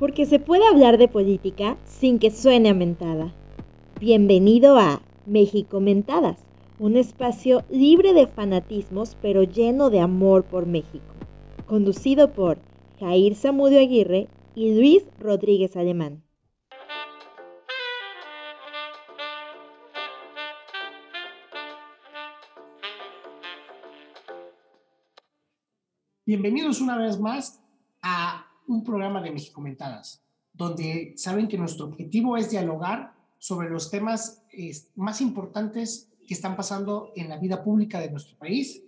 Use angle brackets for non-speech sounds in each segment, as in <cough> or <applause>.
porque se puede hablar de política sin que suene a mentada. Bienvenido a México Mentadas, un espacio libre de fanatismos pero lleno de amor por México, conducido por Jair Zamudio Aguirre y Luis Rodríguez Alemán. Bienvenidos una vez más a un programa de México Mentadas, donde saben que nuestro objetivo es dialogar sobre los temas más importantes que están pasando en la vida pública de nuestro país,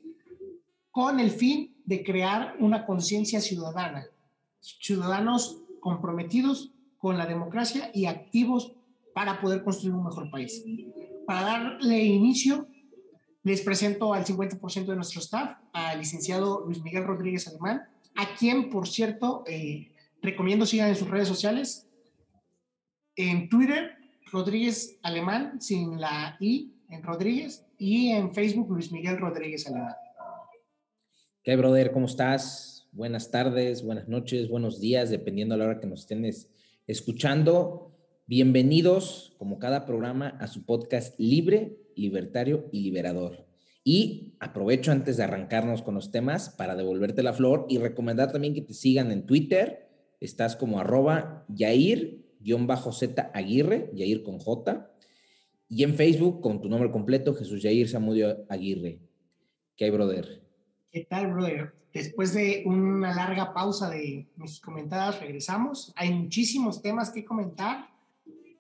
con el fin de crear una conciencia ciudadana, ciudadanos comprometidos con la democracia y activos para poder construir un mejor país. Para darle inicio, les presento al 50% de nuestro staff, al licenciado Luis Miguel Rodríguez Alemán, a quien, por cierto, eh, recomiendo sigan en sus redes sociales. En Twitter, Rodríguez Alemán, sin la I en Rodríguez, y en Facebook, Luis Miguel Rodríguez Alemán. ¿Qué, brother? ¿Cómo estás? Buenas tardes, buenas noches, buenos días, dependiendo a la hora que nos estén escuchando. Bienvenidos, como cada programa, a su podcast libre, libertario y liberador. Y aprovecho antes de arrancarnos con los temas para devolverte la flor y recomendar también que te sigan en Twitter. Estás como arroba Yair-Z Aguirre, Yair con J. Y en Facebook con tu nombre completo, Jesús Yair Samudio Aguirre. ¿Qué hay, brother? ¿Qué tal, brother? Después de una larga pausa de mis comentadas, regresamos. Hay muchísimos temas que comentar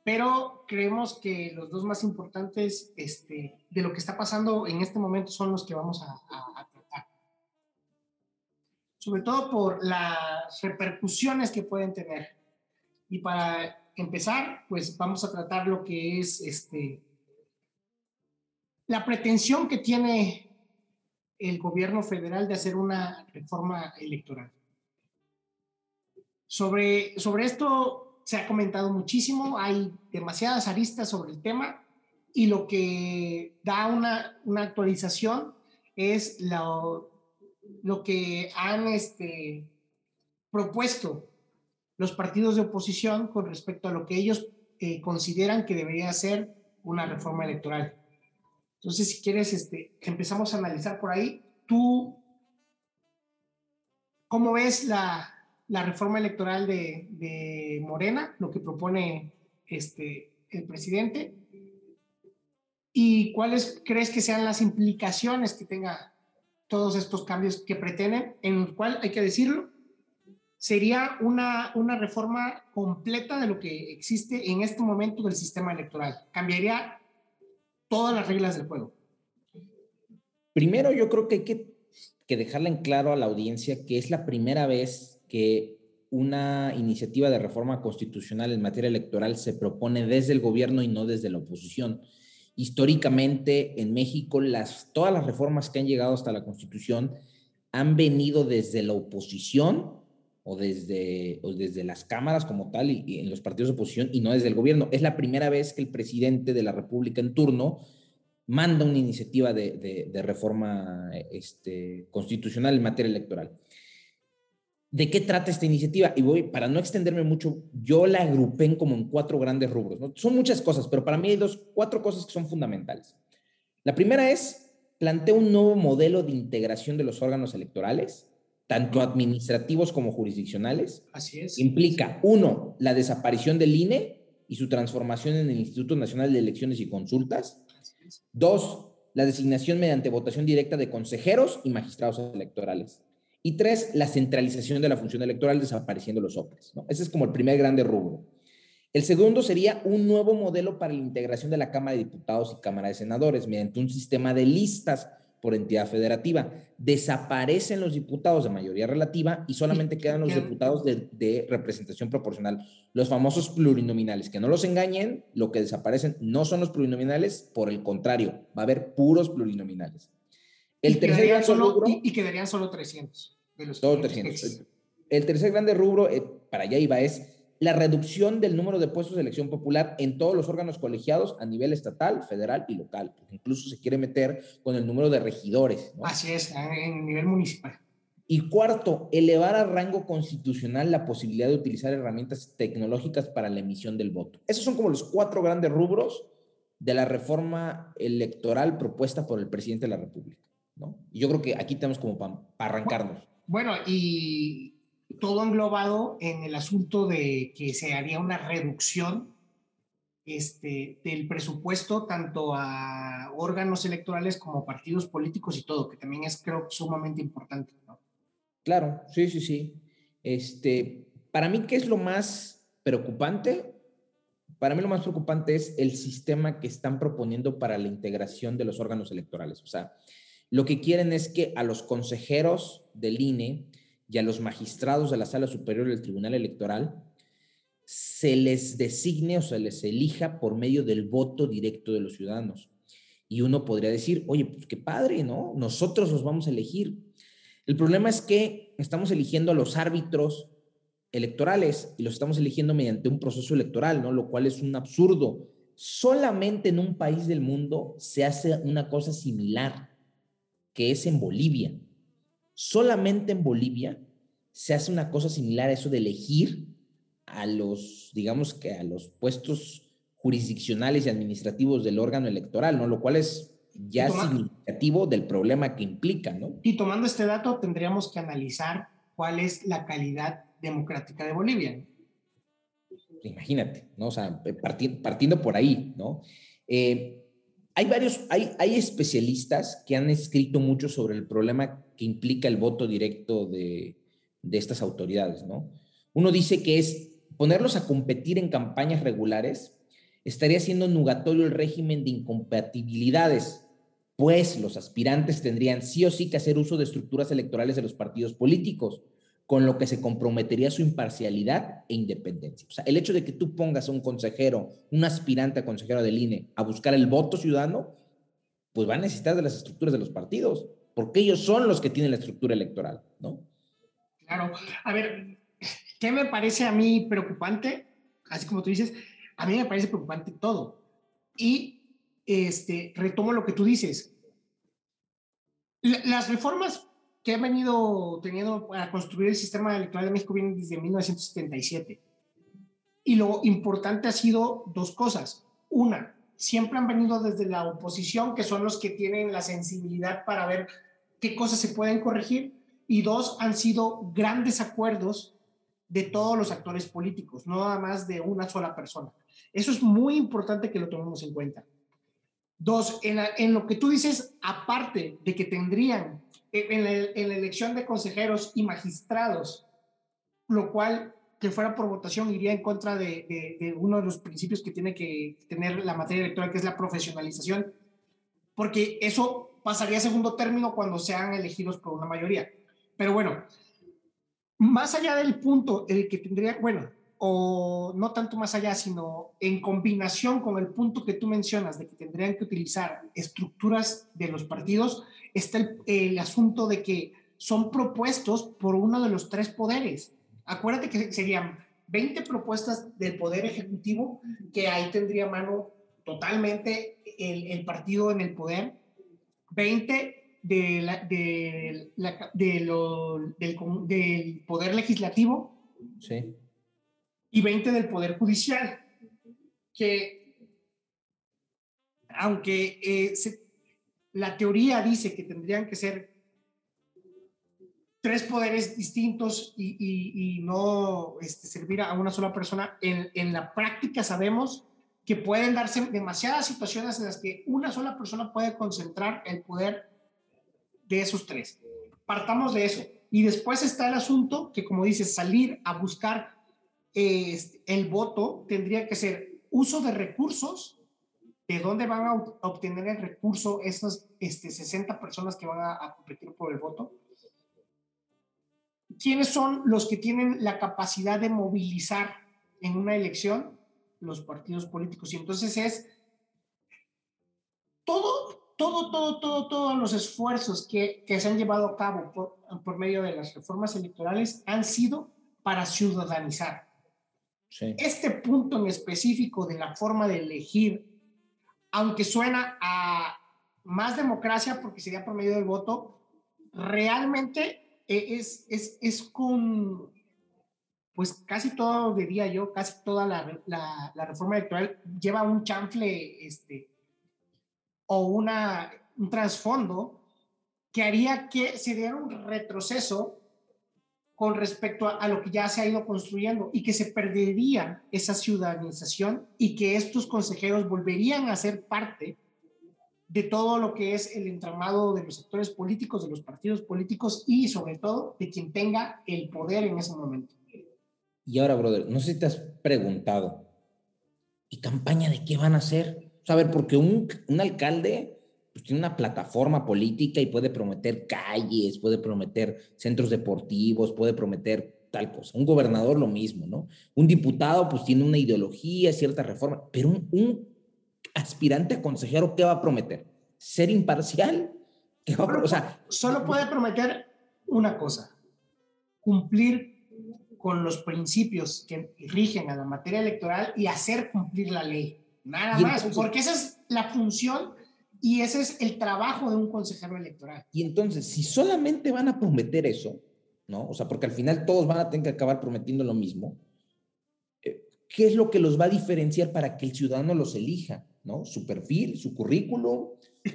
pero creemos que los dos más importantes este, de lo que está pasando en este momento son los que vamos a, tratar. Sobre todo por las repercusiones que pueden tener. Y para empezar, pues vamos a tratar lo que es este, la pretensión que tiene el gobierno federal de hacer una reforma electoral. Sobre, sobre esto se ha comentado muchísimo, hay demasiadas aristas sobre el tema y lo que da una, una actualización es lo, lo que han este, propuesto los partidos de oposición con respecto a lo que ellos eh, consideran que debería ser una reforma electoral. Entonces, si quieres, este, empezamos a analizar por ahí. ¿Tú cómo ves la, la reforma electoral de, Morena, lo que propone este, el presidente, y cuáles crees que sean las implicaciones que tenga todos estos cambios que pretenden, en el cual, hay que decirlo, sería una, una reforma completa de lo que existe en este momento del sistema electoral. Cambiaría todas las reglas del juego. Primero, yo creo que hay que, que dejarle en claro a la audiencia que es la primera vez que una iniciativa de reforma constitucional en materia electoral se propone desde el gobierno y no desde la oposición. Históricamente en México, todas las reformas que han llegado hasta la Constitución han venido desde la oposición o desde, desde las cámaras como tal y, en los partidos de oposición y no desde el gobierno. Es la primera vez que el presidente de la República en turno manda una iniciativa de, de reforma este, constitucional en materia electoral. ¿De qué trata esta iniciativa? Y voy, para no extenderme mucho, yo la agrupé en como en cuatro grandes rubros. ¿no? Son muchas cosas, pero para mí hay dos, cuatro cosas que son fundamentales. La primera es, plantea un nuevo modelo de integración de los órganos electorales, tanto administrativos como jurisdiccionales. Así es. Implica, uno, la desaparición del INE y su transformación en el Instituto Nacional de Elecciones y Consultas. Dos, la designación mediante votación directa de consejeros y magistrados electorales. Y tres, la centralización de la función electoral desapareciendo los. ¿no? Ese es como el primer grande rubro. El segundo sería un nuevo modelo para la integración de la Cámara de Diputados y Cámara de Senadores mediante un sistema de listas por entidad federativa. Desaparecen los diputados de mayoría relativa y solamente quedan los diputados de, representación proporcional, los famosos plurinominales. Que no los engañen, lo que desaparecen no son los plurinominales, por el contrario, va a haber puros plurinominales. El y tercer gran solo, rubro, y, quedarían solo 300. De los 300. El tercer grande rubro, eh, para allá iba, es la reducción del número de puestos de elección popular en todos los órganos colegiados a nivel estatal, federal y local. Incluso se quiere meter con el número de regidores. Así es, en nivel municipal. Y cuarto, elevar a rango constitucional la posibilidad de utilizar herramientas tecnológicas para la emisión del voto. Esos son como los cuatro grandes rubros de la reforma electoral propuesta por el presidente de la República. ¿No? Y yo creo que aquí tenemos como para arrancarnos. Bueno, y todo englobado en el asunto de que se haría una reducción este, del presupuesto tanto a órganos electorales como partidos políticos y todo, que también es creo sumamente importante. Claro, sí, sí, sí. Este, para mí, ¿qué es lo más preocupante? Para mí lo más preocupante es el sistema que están proponiendo para la integración de los órganos electorales. O sea, lo que quieren es que a los consejeros del INE y a los magistrados de la Sala Superior del Tribunal Electoral se les designe o se les elija por medio del voto directo de los ciudadanos. Y uno podría decir, oye, pues qué padre, ¿no? Nosotros los vamos a elegir. El problema es que estamos eligiendo a los árbitros electorales y los estamos eligiendo mediante un proceso electoral, ¿no? Lo cual es un absurdo. Solamente en un país del mundo se hace una cosa similar, que es en Bolivia. Solamente en Bolivia se hace una cosa similar a eso de elegir a los, digamos que a los puestos jurisdiccionales y administrativos del órgano electoral, ¿no? Lo cual es ya significativo del problema que implica, ¿no? Y tomando este dato, tendríamos que analizar cuál es la calidad democrática de Bolivia. Imagínate, ¿no? O sea, partiendo, por ahí, ¿no? Eh, hay varios, hay, especialistas que han escrito mucho sobre el problema que implica el voto directo de, de estas autoridades, ¿no? Uno dice que es ponerlos a competir en campañas regulares estaría siendo nugatorio el régimen de incompatibilidades, pues los aspirantes tendrían sí o sí que hacer uso de estructuras electorales de los partidos políticos, con lo que se comprometería su imparcialidad e independencia. O sea, el hecho de que tú pongas a un consejero, un aspirante a consejero del INE, a buscar el voto ciudadano, pues va a necesitar de las estructuras de los partidos, porque ellos son los que tienen la estructura electoral, ¿no? Claro. A ver, ¿Qué me parece a mí preocupante? Así como tú dices, a mí me parece preocupante todo. Y este, retomo lo que tú dices. Las reformas que han venido teniendo para construir el sistema electoral de México vienen desde 1977. Y lo importante ha sido dos cosas. Una, siempre han venido desde la oposición, que son los que tienen la sensibilidad para ver qué cosas se pueden corregir. Y dos, han sido grandes acuerdos de todos los actores políticos, no nada más de una sola persona. Eso es muy importante que lo tomemos en cuenta. Dos, en, lo que tú dices, aparte de que tendrían en la, elección de consejeros y magistrados, lo cual que fuera por votación iría en contra de, de, uno de los principios que tiene que tener la materia electoral, que es la profesionalización, porque eso pasaría a segundo término cuando sean elegidos por una mayoría. Pero bueno, más allá del punto el que tendría, bueno, o no tanto más allá, sino en combinación con el punto que tú mencionas de que tendrían que utilizar estructuras de los partidos, está el, asunto de que son propuestos por uno de los tres poderes. Acuérdate que serían 20 propuestas del Poder Ejecutivo, que ahí tendría mano totalmente el, el partido en el poder, 20 de la, de la, de lo, del, del, Poder Legislativo sí. y 20 del Poder Judicial, que aunque eh, la teoría dice que tendrían que ser tres poderes distintos y, no este, servir a una sola persona, en, en la práctica sabemos que pueden darse demasiadas situaciones en las que una sola persona puede concentrar el poder de esos tres. Partamos de eso. Y después está el asunto que, como dices, salir a buscar eh, el voto tendría que ser uso de recursos. ¿De dónde van a obtener el recurso esas este, 60 personas que van a, competir por el voto? ¿Quiénes son los que tienen la capacidad de movilizar en una elección? Los partidos políticos. Y entonces es todo, todo, todo, todo, todos los esfuerzos que, que se han llevado a cabo por, por, medio de las reformas electorales han sido para ciudadanizar. Sí. Este punto en específico de la forma de elegir, aunque suena a más democracia porque sería por medio del voto, realmente e, es, es, es con, pues casi todo, diría yo, casi toda la, la, la reforma electoral lleva un chanfle este, o una, un trasfondo que haría que se diera un retroceso con respecto a, lo que ya se ha ido construyendo y que se perdería esa ciudadanización y que estos consejeros volverían a ser parte de todo lo que es el entramado de los sectores políticos, de los partidos políticos y sobre todo de quien tenga el poder en ese momento. Y ahora, brother, no sé si te has preguntado, ¿y campaña de qué van a hacer? O a ver, porque un, un alcalde pues, tiene una plataforma política y puede prometer calles, puede prometer centros deportivos, puede prometer tal cosa. Un gobernador lo mismo, ¿no? Un diputado pues tiene una ideología, cierta reforma, pero un, aspirante a consejero, ¿qué va a prometer? ¿Ser imparcial? ¿Qué va a, o sea, solo puede prometer una cosa, cumplir con los principios que rigen a la materia electoral y hacer cumplir la ley. Nada más, porque esa es la función y ese es el trabajo de un consejero electoral. Y entonces, si solamente van a prometer eso, ¿no? O sea, porque al final todos van a tener que acabar prometiendo lo mismo, eh, ¿qué es lo que los va a diferenciar para que el ciudadano los elija? ¿No? Su perfil, su currículum.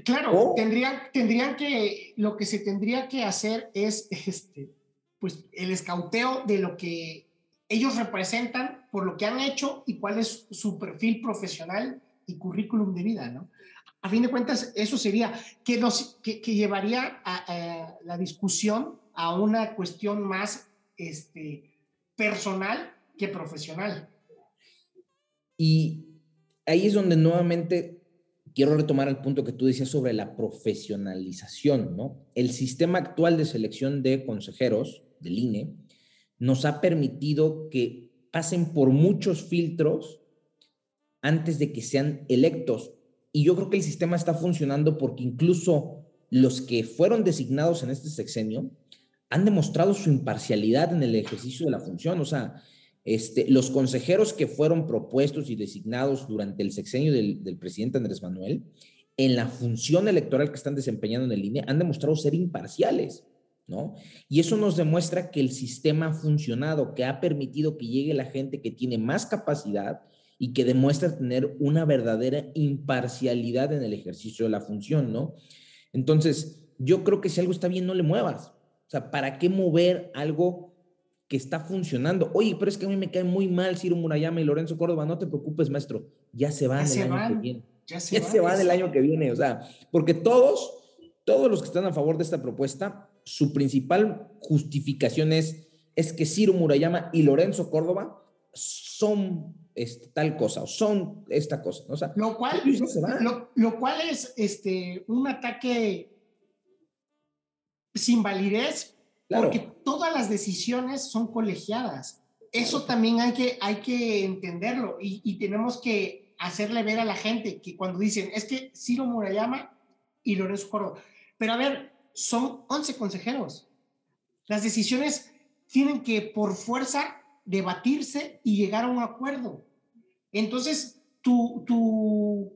Claro, tendrían, tendrían que, lo que se tendría que hacer es, este, pues, el escauteo de lo que ellos representan por lo que han hecho y cuál es su perfil profesional y currículum de vida, ¿no? A fin de cuentas, eso sería que, nos, que, llevaría a, la discusión a una cuestión más este, personal que profesional. Y ahí es donde nuevamente quiero retomar el punto que tú decías sobre la profesionalización, ¿no? El sistema actual de selección de consejeros del INE nos ha permitido que pasen por muchos filtros antes de que sean electos y yo creo que el sistema está funcionando porque incluso los que fueron designados en este sexenio han demostrado su imparcialidad en el ejercicio de la función. O sea, este, los consejeros que fueron propuestos y designados durante el sexenio del, presidente Andrés Manuel, en la función electoral que están desempeñando en el INE, han demostrado ser imparciales. ¿No? Y eso nos demuestra que el sistema ha funcionado, que ha permitido que llegue la gente que tiene más capacidad, y que demuestra tener una verdadera imparcialidad en el ejercicio de la función, ¿no? Entonces, yo creo que si algo está bien, no le muevas. O sea, ¿para qué mover algo que está funcionando? Oye, pero es que a mí me cae muy mal Ciro Murayama y Lorenzo Córdoba, no te preocupes, maestro, ya se van el año que viene. Ya se, van, van el año que viene, o sea, porque todos, todos los que están a favor de esta propuesta, su principal justificación es, es que Ciro Murayama y Lorenzo Córdoba son tal cosa o son esta cosa. O sea, lo cual, lo, cual es este, un ataque sin validez porque todas las decisiones son colegiadas. Eso también hay que, hay que entenderlo y, y, tenemos que hacerle ver a la gente que cuando dicen, es que Ciro Murayama y Lorenzo Córdoba, pero a ver, son 11 consejeros. Las decisiones tienen que por fuerza debatirse y llegar a un acuerdo. Entonces, tu, tu,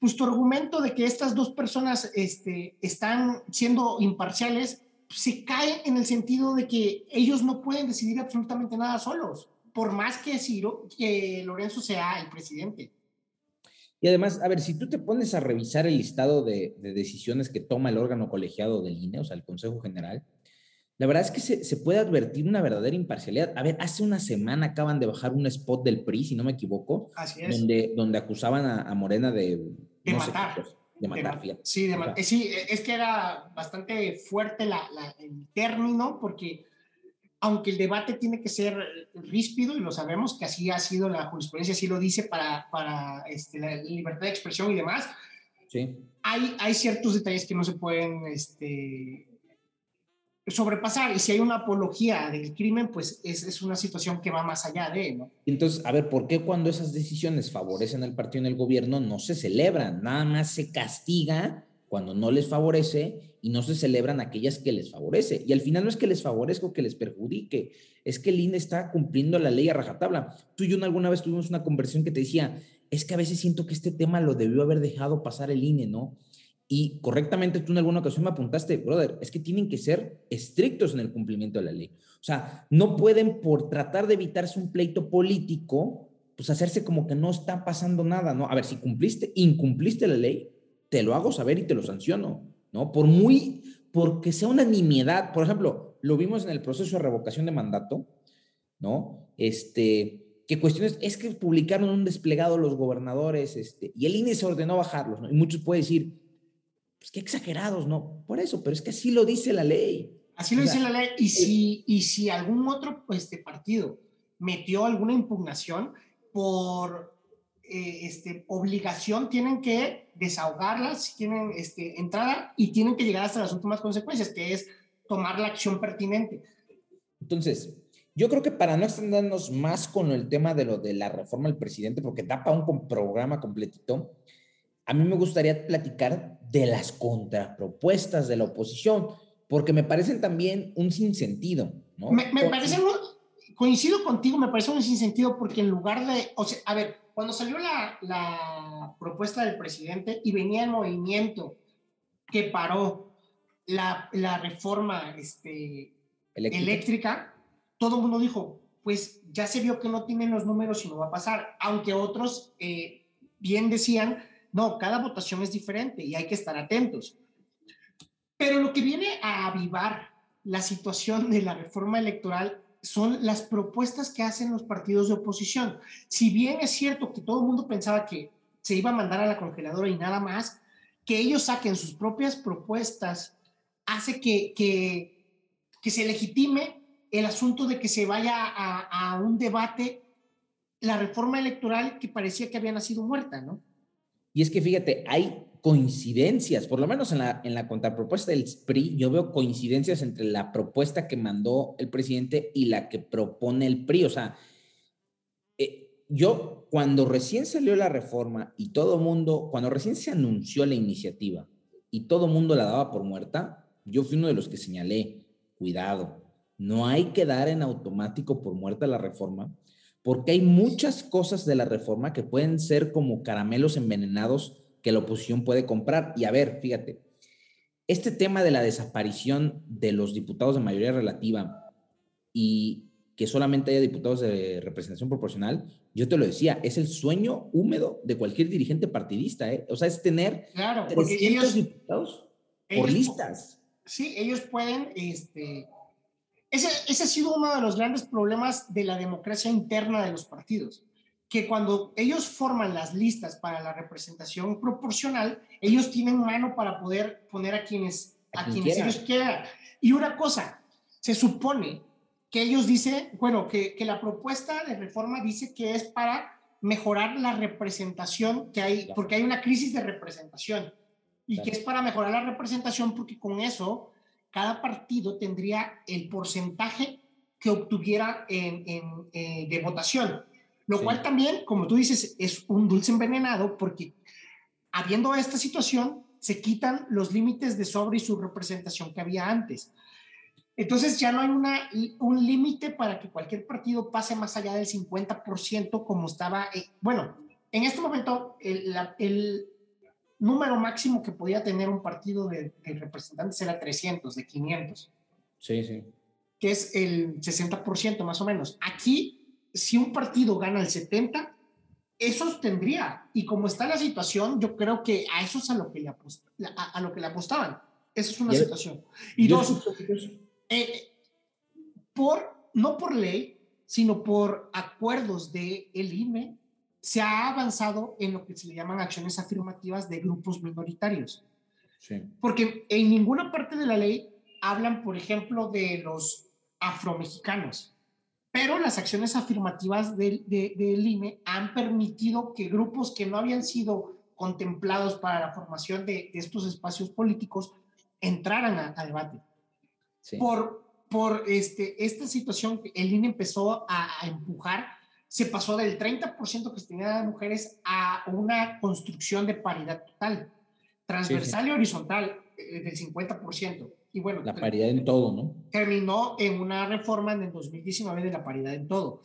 pues tu argumento de que estas dos personas este, están siendo imparciales se cae en el sentido de que ellos no pueden decidir absolutamente nada solos, por más que, Ciro, que Lorenzo sea el presidente. Y además, a ver, si tú te pones a revisar el listado de, de decisiones que toma el órgano colegiado del INE, o sea, el Consejo General, la verdad es que se, puede advertir una verdadera imparcialidad. A ver, hace una semana acaban de bajar un spot del PRI, si no me equivoco, Donde, donde acusaban a, Morena de... De matar. de matar, Sí, de eh, sí, es que era bastante fuerte la, el término, porque aunque el debate tiene que ser ríspido, y lo sabemos que así ha sido la jurisprudencia, así lo dice para, para este, la libertad de expresión y demás, sí. hay, hay ciertos detalles que no se pueden... Este, sobrepasar. Y si hay una apología del crimen, pues es, es, una situación que va más allá de, ¿no? Entonces, a ver, ¿por qué cuando esas decisiones favorecen al partido en el gobierno no se celebran? Nada más se castiga cuando no les favorece y no se celebran aquellas que les favorece. Y al final no es que les favorezca o que les perjudique, es que el INE está cumpliendo la ley a rajatabla. Tú y yo alguna vez tuvimos una conversación que te decía, es que a veces siento que este tema lo debió haber dejado pasar el INE, ¿no? Y correctamente tú en alguna ocasión me apuntaste, brother, es que tienen que ser estrictos en el cumplimiento de la ley. O sea, no pueden por tratar de evitarse un pleito político, pues hacerse como que no está pasando nada, ¿no? A ver, si cumpliste, incumpliste la ley, te lo hago saber y te lo sanciono, ¿no? Por muy, porque sea una nimiedad, por ejemplo, lo vimos en el proceso de revocación de mandato, ¿no? Este, que cuestiones, es que publicaron un desplegado los gobernadores, este, y el INE se ordenó bajarlos, ¿no? Y muchos pueden decir, pues qué exagerados, ¿no? Por eso, pero es que así lo dice la ley. Así lo dice la ley. Y si, y si algún otro este, partido metió alguna impugnación por eh, este, obligación, tienen que desahogarlas, tienen este, entrada y tienen que llegar hasta las últimas consecuencias, que es tomar la acción pertinente. Entonces, yo creo que para no extendernos más con el tema de lo de la reforma del presidente, porque da para un programa completito, a mí me gustaría platicar de las contrapropuestas de la oposición, porque me parecen también un sinsentido, ¿no? Me, me parece, coincido contigo, me parece un sinsentido porque en lugar de, o sea, a ver, cuando salió la, la propuesta del presidente y venía el movimiento que paró la, la reforma este, eléctrica. eléctrica, todo el mundo dijo, pues ya se vio que no tienen los números y no va a pasar, aunque otros eh, bien decían, no, cada votación es diferente y hay que estar atentos. Pero lo que viene a avivar la situación de la reforma electoral son las propuestas que hacen los partidos de oposición. Si bien es cierto que todo el mundo pensaba que se iba a mandar a la congeladora y nada más, que ellos saquen sus propias propuestas hace que, que, se legitime el asunto de que se vaya a, a un debate la reforma electoral que parecía que había nacido muerta, ¿no? Y es que fíjate, hay coincidencias, por lo menos en la, en la contrapropuesta del PRI, yo veo coincidencias entre la propuesta que mandó el presidente y la que propone el PRI. O sea, eh, yo cuando recién salió la reforma y todo mundo, cuando recién se anunció la iniciativa y todo mundo la daba por muerta, yo fui uno de los que señalé, cuidado, no hay que dar en automático por muerta la reforma, porque hay muchas cosas de la reforma que pueden ser como caramelos envenenados que la oposición puede comprar. Y a ver, fíjate, este tema de la desaparición de los diputados de mayoría relativa y que solamente haya diputados de representación proporcional, yo te lo decía, es el sueño húmedo de cualquier dirigente partidista, ¿eh? O sea, es tener claro, porque ellos, diputados por listas. Sí, ellos pueden este, ese, ese ha sido uno de los grandes problemas de la democracia interna de los partidos, que cuando ellos forman las listas para la representación proporcional, ellos tienen mano para poder poner a quienes, a, quienes ellos quieran. Y una cosa, se supone que ellos dicen, bueno, que, que la propuesta de reforma dice que es para mejorar la representación que hay, porque hay una crisis de representación, y que es para mejorar la representación porque con eso cada partido tendría el porcentaje que obtuviera en, eh, de votación, lo cual también, como tú dices, es un dulce envenenado porque habiendo esta situación, se quitan los límites de sobre y su representación que había antes. Entonces ya no hay una, un límite para que cualquier partido pase más allá del 50% como estaba, eh, bueno, en este momento el, el, número máximo que podía tener un partido de, representantes era 300, de 500. Sí, sí. Que es el 60% más o menos. Aquí, si un partido gana el 70, eso tendría. Y como está la situación, yo creo que a eso es a lo que le, a, lo que le apostaban. Esa es una situación. Y dos, eh, por, no por ley, sino por acuerdos del el INE, se ha avanzado en lo que se le llaman acciones afirmativas de grupos minoritarios. Sí. Porque en ninguna parte de la ley hablan, por ejemplo, de los afromexicanos, pero las acciones afirmativas del, del INE han permitido que grupos que no habían sido contemplados para la formación de, estos espacios políticos entraran a, debate. Sí. Por, por este, esta situación, el INE empezó a, a empujar se pasó del 30% que tenía de mujeres a una construcción de paridad total, transversal y horizontal eh, del 50%. Y bueno, la paridad en todo, ¿no? Terminó en una reforma en el 2019 de la paridad en todo.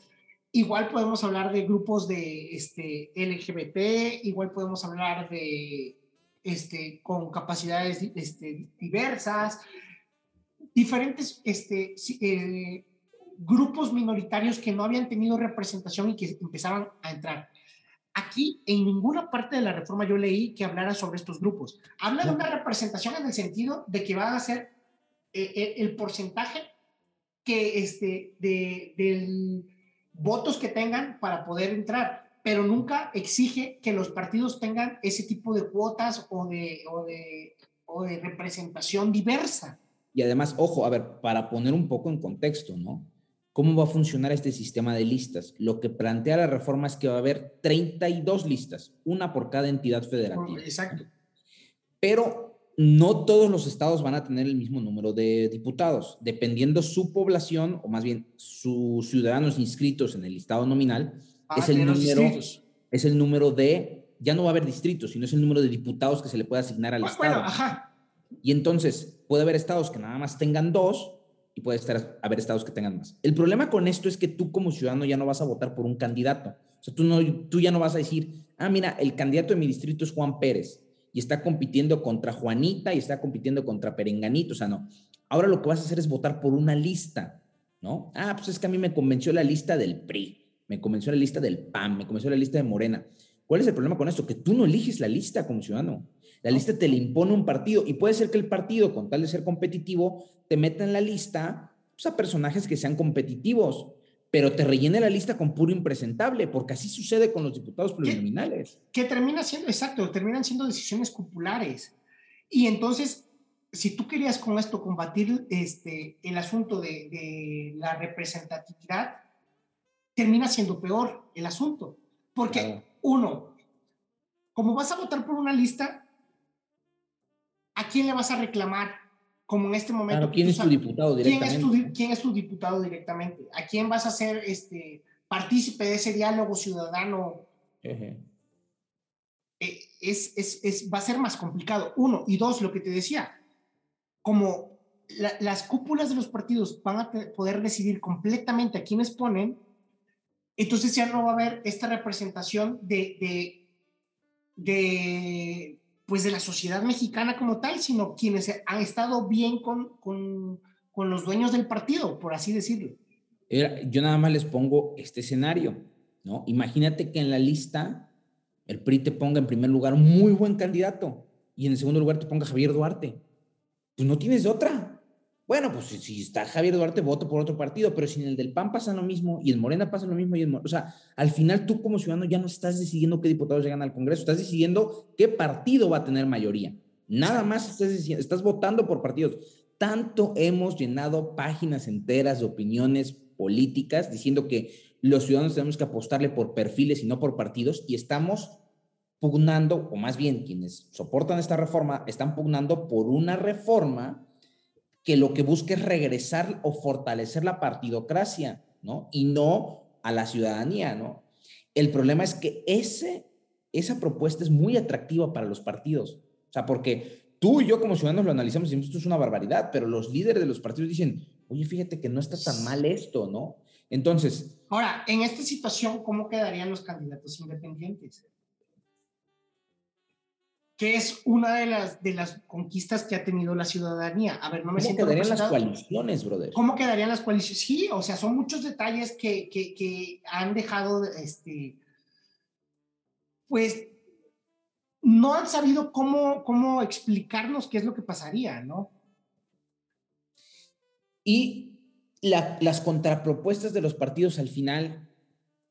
Igual podemos hablar de grupos de este, LGBT, igual podemos hablar de este, con capacidades este, diversas, diferentes este, eh, grupos minoritarios que no habían tenido representación y que empezaban a entrar. Aquí, en ninguna parte de la reforma yo leí que hablara sobre estos grupos. Habla de una representación en el sentido de que van a ser eh, eh, el porcentaje que este, de, de votos que tengan para poder entrar, pero nunca exige que los partidos tengan ese tipo de cuotas o de, o de, o de representación diversa. Y además, ojo, a ver, para poner un poco en contexto, ¿no? ¿Cómo va a funcionar este sistema de listas? Lo que plantea la reforma es que va a haber 32 listas, una por cada entidad federativa. Exacto. Pero no todos los estados van a tener el mismo número de diputados, dependiendo su población, o más bien sus ciudadanos inscritos en el listado nominal, es, el número, es el número de, ya no va a haber distritos, sino es el número de diputados que se le puede asignar al estado. ajá. Y entonces puede haber estados que nada más tengan dos y puede estar, haber estados que tengan más. El problema con esto es que tú como ciudadano ya no vas a votar por un candidato. O sea, tú, no, tú ya no vas a decir, ah, mira, el candidato de mi distrito es Juan Pérez y está compitiendo contra Juanita y está compitiendo contra Perenganito, o sea, no. Ahora lo que vas a hacer es votar por una lista, ¿no? Ah, pues es que a mí me convenció la lista del PRI, me convenció la lista del PAN, me convenció la lista de Morena. ¿Cuál es el problema con esto? Que tú no eliges la lista como ciudadano. La lista te la impone un partido y puede ser que el partido, con tal de ser competitivo, te meta en la lista pues, a personajes que sean competitivos pero te rellene la lista con puro impresentable, porque así sucede con los diputados plurinominales. Que, termina siendo, exacto, terminan siendo decisiones populares. Y entonces, si tú querías con esto combatir este, el asunto de, la representatividad, termina siendo peor el asunto. Porque, uno, como vas a votar por una lista, ¿a quién le vas a reclamar? como en este momento. ¿quién es tu diputado directamente? ¿quién es tu, diputado directamente? ¿A quién vas a ser este, partícipe de ese diálogo ciudadano? Eh, es, es, es, va a ser más complicado. Uno. Y dos, lo que te decía, como las cúpulas de los partidos van a poder decidir completamente a quiénes ponen, entonces ya no va a haber esta representación de, de, de pues de la sociedad mexicana como tal, sino quienes han estado bien con, con, con los dueños del partido, por así decirlo. Yo nada más les pongo este escenario, ¿no? Imagínate que en la lista el PRI te ponga en primer lugar un muy buen candidato y en el segundo lugar te ponga Javier Duarte. Pues no tienes otra. Bueno, pues si, está Javier Duarte, voto por otro partido, pero si en el del PAN pasa lo mismo y en Morena pasa lo mismo, y o sea, al final tú como ciudadano ya no estás decidiendo qué diputados llegan al Congreso, estás decidiendo qué partido va a tener mayoría. Nada más estás estás votando por partidos. Tanto hemos llenado páginas enteras de opiniones políticas diciendo que los ciudadanos tenemos que apostarle por perfiles y no por partidos y estamos pugnando, o más bien quienes soportan esta reforma, están pugnando por una reforma que lo que busca es regresar o fortalecer la partidocracia, ¿no? Y no a la ciudadanía, ¿no? El problema es que ese, esa propuesta es muy atractiva para los partidos. O sea, porque tú y yo como ciudadanos lo analizamos y decimos, esto es una barbaridad, pero los líderes de los partidos dicen, oye, fíjate que no está tan mal esto, ¿no? Entonces... Ahora, en esta situación, ¿cómo quedarían los candidatos independientes? Que es una de las, de las conquistas que ha tenido la ciudadanía. A ver, no me ¿Cómo quedarían las coaliciones, brother? ¿Cómo quedarían las coaliciones? Sí, o sea, son muchos detalles que, que, que han dejado, este, pues, no han sabido cómo, cómo explicarnos qué es lo que pasaría, ¿no? Y las contrapropuestas de los partidos al final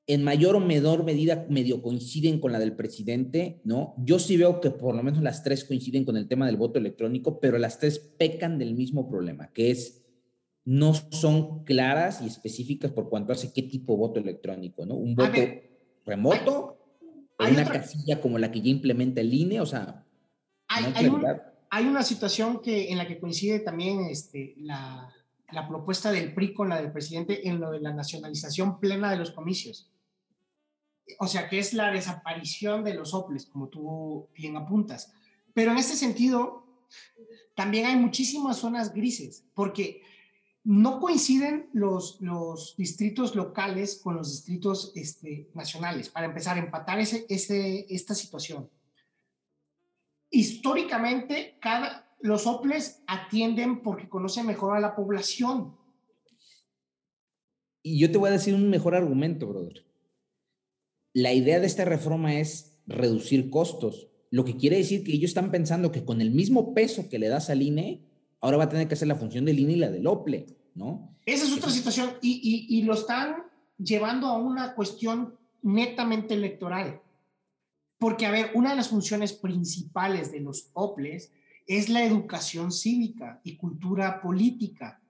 en mayor o menor medida medio coinciden con la del presidente, ¿no? Yo sí veo que por lo menos las tres coinciden con el tema del voto electrónico, pero las tres pecan del mismo problema, que es no son claras y específicas por cuanto hace qué tipo de voto electrónico, ¿no? Un voto remoto, hay, una casilla como la que ya implementa el INE, o sea, hay, hay, una situación que, en la que coincide también este, la, la propuesta del PRI con la del presidente en lo de la nacionalización plena de los comicios o sea, que es la desaparición de los OPLES, como tú bien apuntas. Pero en este sentido, también hay muchísimas zonas grises, porque no coinciden los, distritos locales con los distritos este, nacionales, para empezar a empatar ese, esta situación. históricamente los OPLES atienden porque conocen mejor a la población. Y yo te voy a decir un mejor argumento, brother. La idea de esta reforma es reducir costos, lo que quiere decir que ellos están pensando que con el mismo peso que le das al INE, ahora va a tener que hacer la función del INE y la del OPLE, ¿no? Esa es otra situación y, y, y lo están llevando a una cuestión netamente electoral. Porque, a ver, una de las funciones principales de los OPLES es la educación cívica y cultura política,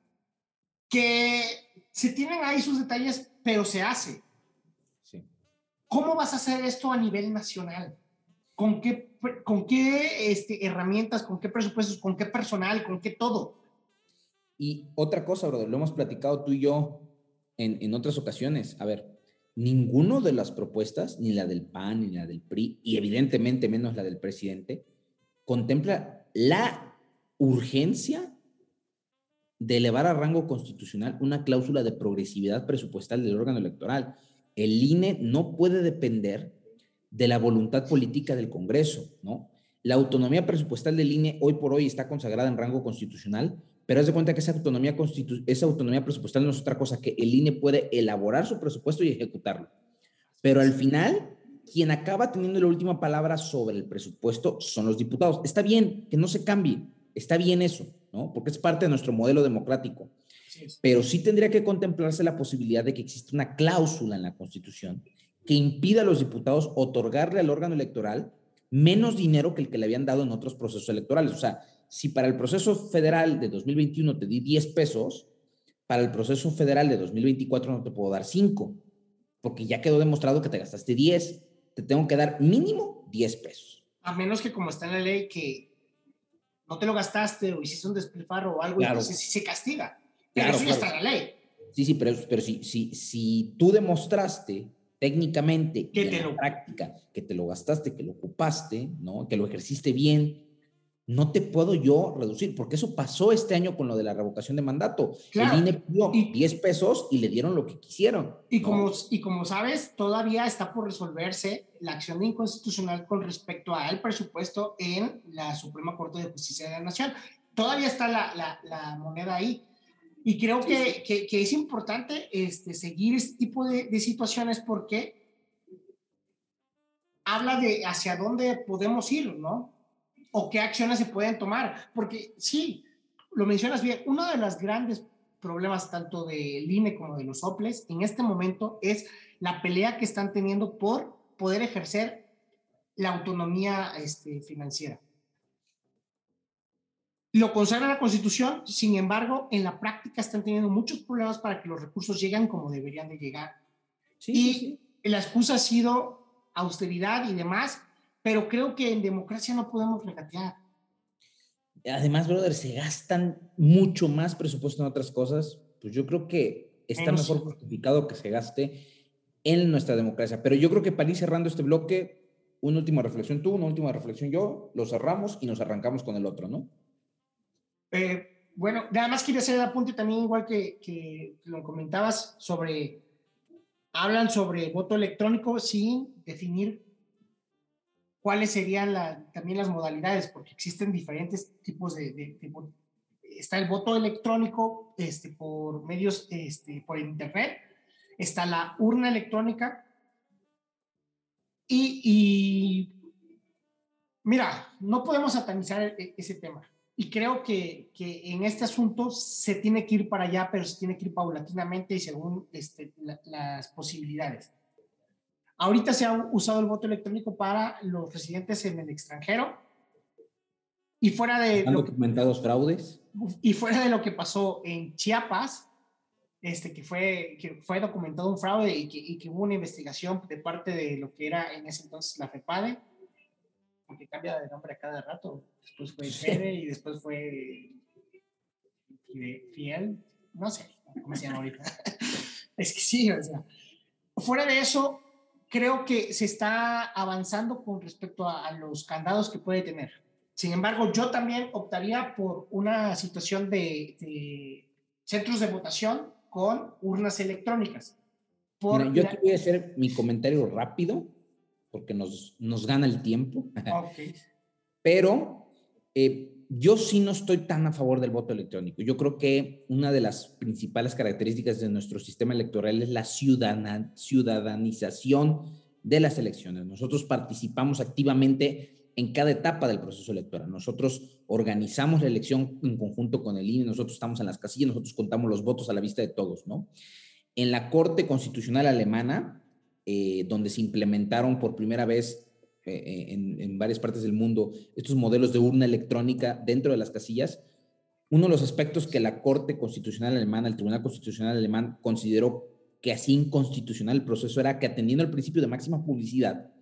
que se tienen ahí sus detalles, pero se hace. ¿Cómo vas a hacer esto a nivel nacional? ¿Con qué, con qué este, herramientas, con qué presupuestos, con qué personal, con qué todo? Y otra cosa, brother, lo hemos platicado tú y yo en, en otras ocasiones. A ver, ninguno de las propuestas, ni la del PAN, ni la del PRI, y evidentemente menos la del presidente, contempla la urgencia de elevar a rango constitucional una cláusula de progresividad presupuestal del órgano electoral. El INE no puede depender de la voluntad política del Congreso, ¿no? La autonomía presupuestal del INE hoy por hoy está consagrada en rango constitucional, pero haz de cuenta que esa autonomía, esa presupuestal no es otra cosa que el INE puede elaborar su presupuesto y ejecutarlo. Pero al final, quien acaba teniendo la última palabra sobre el presupuesto son los diputados. Está bien que no se cambie, está bien eso, ¿no? Porque es parte de nuestro modelo democrático. Pero sí tendría que contemplarse la posibilidad de que exista una cláusula en la Constitución que impida a los diputados otorgarle al órgano electoral menos dinero que el que le habían dado en otros procesos electorales. O sea, si para el proceso federal de 2021 te di 10 pesos, para el proceso federal de 2024 no te puedo dar 5, porque ya quedó demostrado que te gastaste 10. Te tengo que dar mínimo 10 pesos. A menos que como está en la ley que no te lo gastaste o hiciste un despilfarro o algo, entonces sí se castiga. Pero eso ya está en la ley. Sí, sí, pero, pero si, si, si tú demostraste técnicamente que te lo... práctica, que te lo gastaste, que lo ocupaste, ¿no? que lo ejerciste bien, no te puedo yo reducir, porque eso pasó este año con lo de la revocación de mandato. El INE pidió 10 pesos y le dieron lo que quisieron. Y, como, y como sabes, todavía está por resolverse la acción inconstitucional con respecto al presupuesto en la Suprema Corte de Justicia de la Nación. Todavía está la, la, la moneda ahí. Y creo que, que, es importante este, seguir este tipo de, de, situaciones porque habla de hacia dónde podemos ir, ¿no? O qué acciones se pueden tomar. Porque sí, lo mencionas bien, uno de los grandes problemas tanto del INE como de los OPLES en este momento es la pelea que están teniendo por poder ejercer la autonomía este, financiera lo consagra la Constitución, sin embargo, en la práctica están teniendo muchos problemas para que los recursos lleguen como deberían de llegar. y la excusa ha sido austeridad y demás, pero creo que en democracia no podemos regatear. Además, brother, se gastan mucho más presupuesto en otras cosas. Pues yo creo que está mejor justificado que se gaste en nuestra democracia. Pero yo creo que para ir cerrando este bloque, una última reflexión tú, una última reflexión yo, lo cerramos y nos arrancamos con el otro, ¿no? Eh, bueno, nada más quería hacer el apunte también, igual que, lo comentabas, sobre, hablan sobre voto electrónico sin definir cuáles serían también las modalidades, porque existen diferentes tipos de, de, está el voto electrónico este, por medios, este, por internet, está la urna electrónica y, y mira, no podemos satanizar e, ese tema y creo que, que, en este asunto se tiene que ir para allá, pero se tiene que ir paulatinamente y según este, las posibilidades. Ahorita se ha usado el voto electrónico para los residentes en el extranjero y fuera de... ¿Han documentados fraudes? Y fuera de lo que pasó en Chiapas, este, que, fue, que fue documentado un fraude y que, y que hubo una investigación de parte de lo que era en ese entonces la FEPADE, porque cambia de nombre a cada rato. Después fue Fede y después fue Fiel, no sé cómo se llama ahorita. <laughs> es que sí, o sea. Fuera de eso, creo que se está avanzando con respecto a, los candados que puede tener. Sin embargo, yo también optaría por una situación de, de centros de votación con urnas electrónicas. Por yo te voy a hacer mi comentario rápido porque nos, nos gana el tiempo. <laughs> pero eh, yo sí no estoy tan a favor del voto electrónico. Yo creo que una de las principales características de nuestro sistema electoral es la ciudadanización de las elecciones. Nosotros participamos activamente en cada etapa del proceso electoral. Nosotros organizamos la elección en conjunto con el INE, nosotros estamos en las casillas, nosotros contamos los votos a la vista de todos, ¿no? En la Corte Constitucional Alemana, eh, donde se implementaron por primera vez eh, en, varias partes del mundo estos modelos de urna electrónica dentro de las casillas, uno de los aspectos que la Corte Constitucional Alemana, el Tribunal Constitucional Alemán, consideró que así inconstitucional el proceso era que atendiendo al principio de máxima publicidad,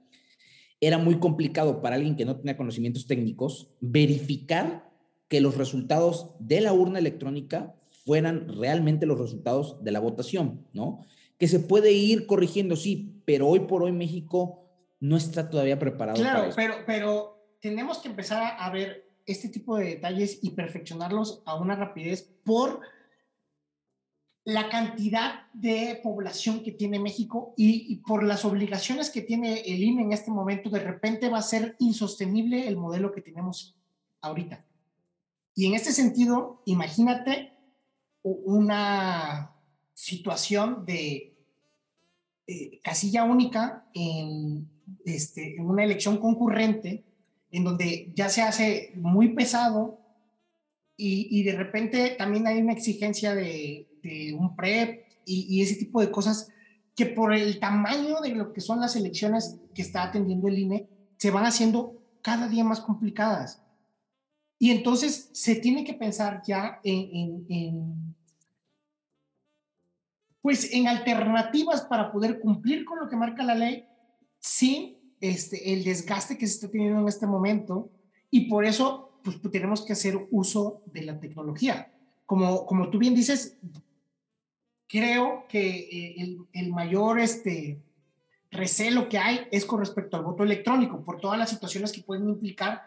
era muy complicado para alguien que no tenía conocimientos técnicos verificar que los resultados de la urna electrónica fueran realmente los resultados de la votación, ¿no? Que se puede ir corrigiendo, sí, pero hoy por hoy México no está todavía preparado. Claro, pero, pero tenemos que empezar a ver este tipo de detalles y perfeccionarlos a una rapidez por la cantidad de población que tiene México y, por las obligaciones que tiene el INE en este momento, de repente va a ser insostenible el modelo que tenemos ahorita. Y en este sentido, imagínate una situación de eh, casilla única en, este, en una elección concurrente, en donde ya se hace muy pesado y, y de repente también hay una exigencia de, un PREP y, ese tipo de cosas que por el tamaño de lo que son las elecciones que está atendiendo el INE, se van haciendo cada día más complicadas. Y entonces se tiene que pensar ya en, pues en alternativas para poder cumplir con lo que marca la ley sin este, el desgaste que se está teniendo en este momento. Y por eso pues, tenemos que hacer uso de la tecnología. Como, como tú bien dices, creo que eh, el, mayor este, recelo que hay es con respecto al voto electrónico, por todas las situaciones que pueden implicar,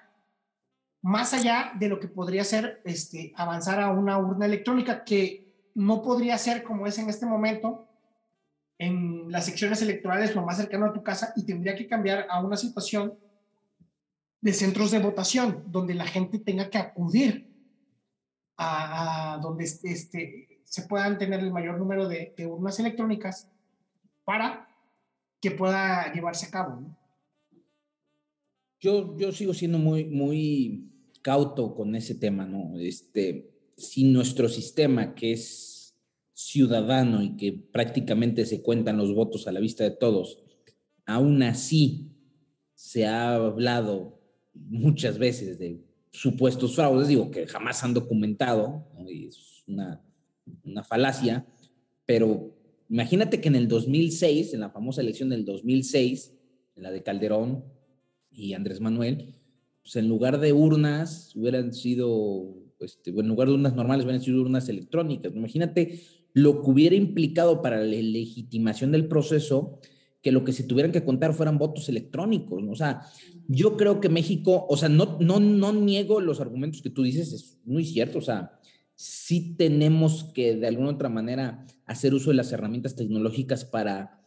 más allá de lo que podría ser este, avanzar a una urna electrónica, que no podría ser como es en este momento en las secciones electorales lo más cercano a tu casa y tendría que cambiar a una situación de centros de votación, donde la gente tenga que acudir a, donde este, se puedan tener el mayor número de, urnas electrónicas para que pueda llevarse a cabo. Yo, yo sigo siendo muy, muy cauto con ese tema, ¿no? Este, si nuestro sistema, que es ciudadano y que prácticamente se cuentan los votos a la vista de todos, aún así se ha hablado muchas veces de supuestos fraudes, digo que jamás han documentado, es una una falacia, pero imagínate que en el 2006, en la famosa elección del 2006, en la de Calderón y Andrés Manuel, pues en lugar de urnas hubieran sido, este, en lugar de urnas normales hubieran sido urnas electrónicas. Imagínate lo que hubiera implicado para la legitimación del proceso que lo que se tuvieran que contar fueran votos electrónicos. O sea, yo creo que México, o sea, no, no, no niego los argumentos que tú dices, es muy cierto, o sea, sí tenemos que de alguna otra manera hacer uso de las herramientas tecnológicas para,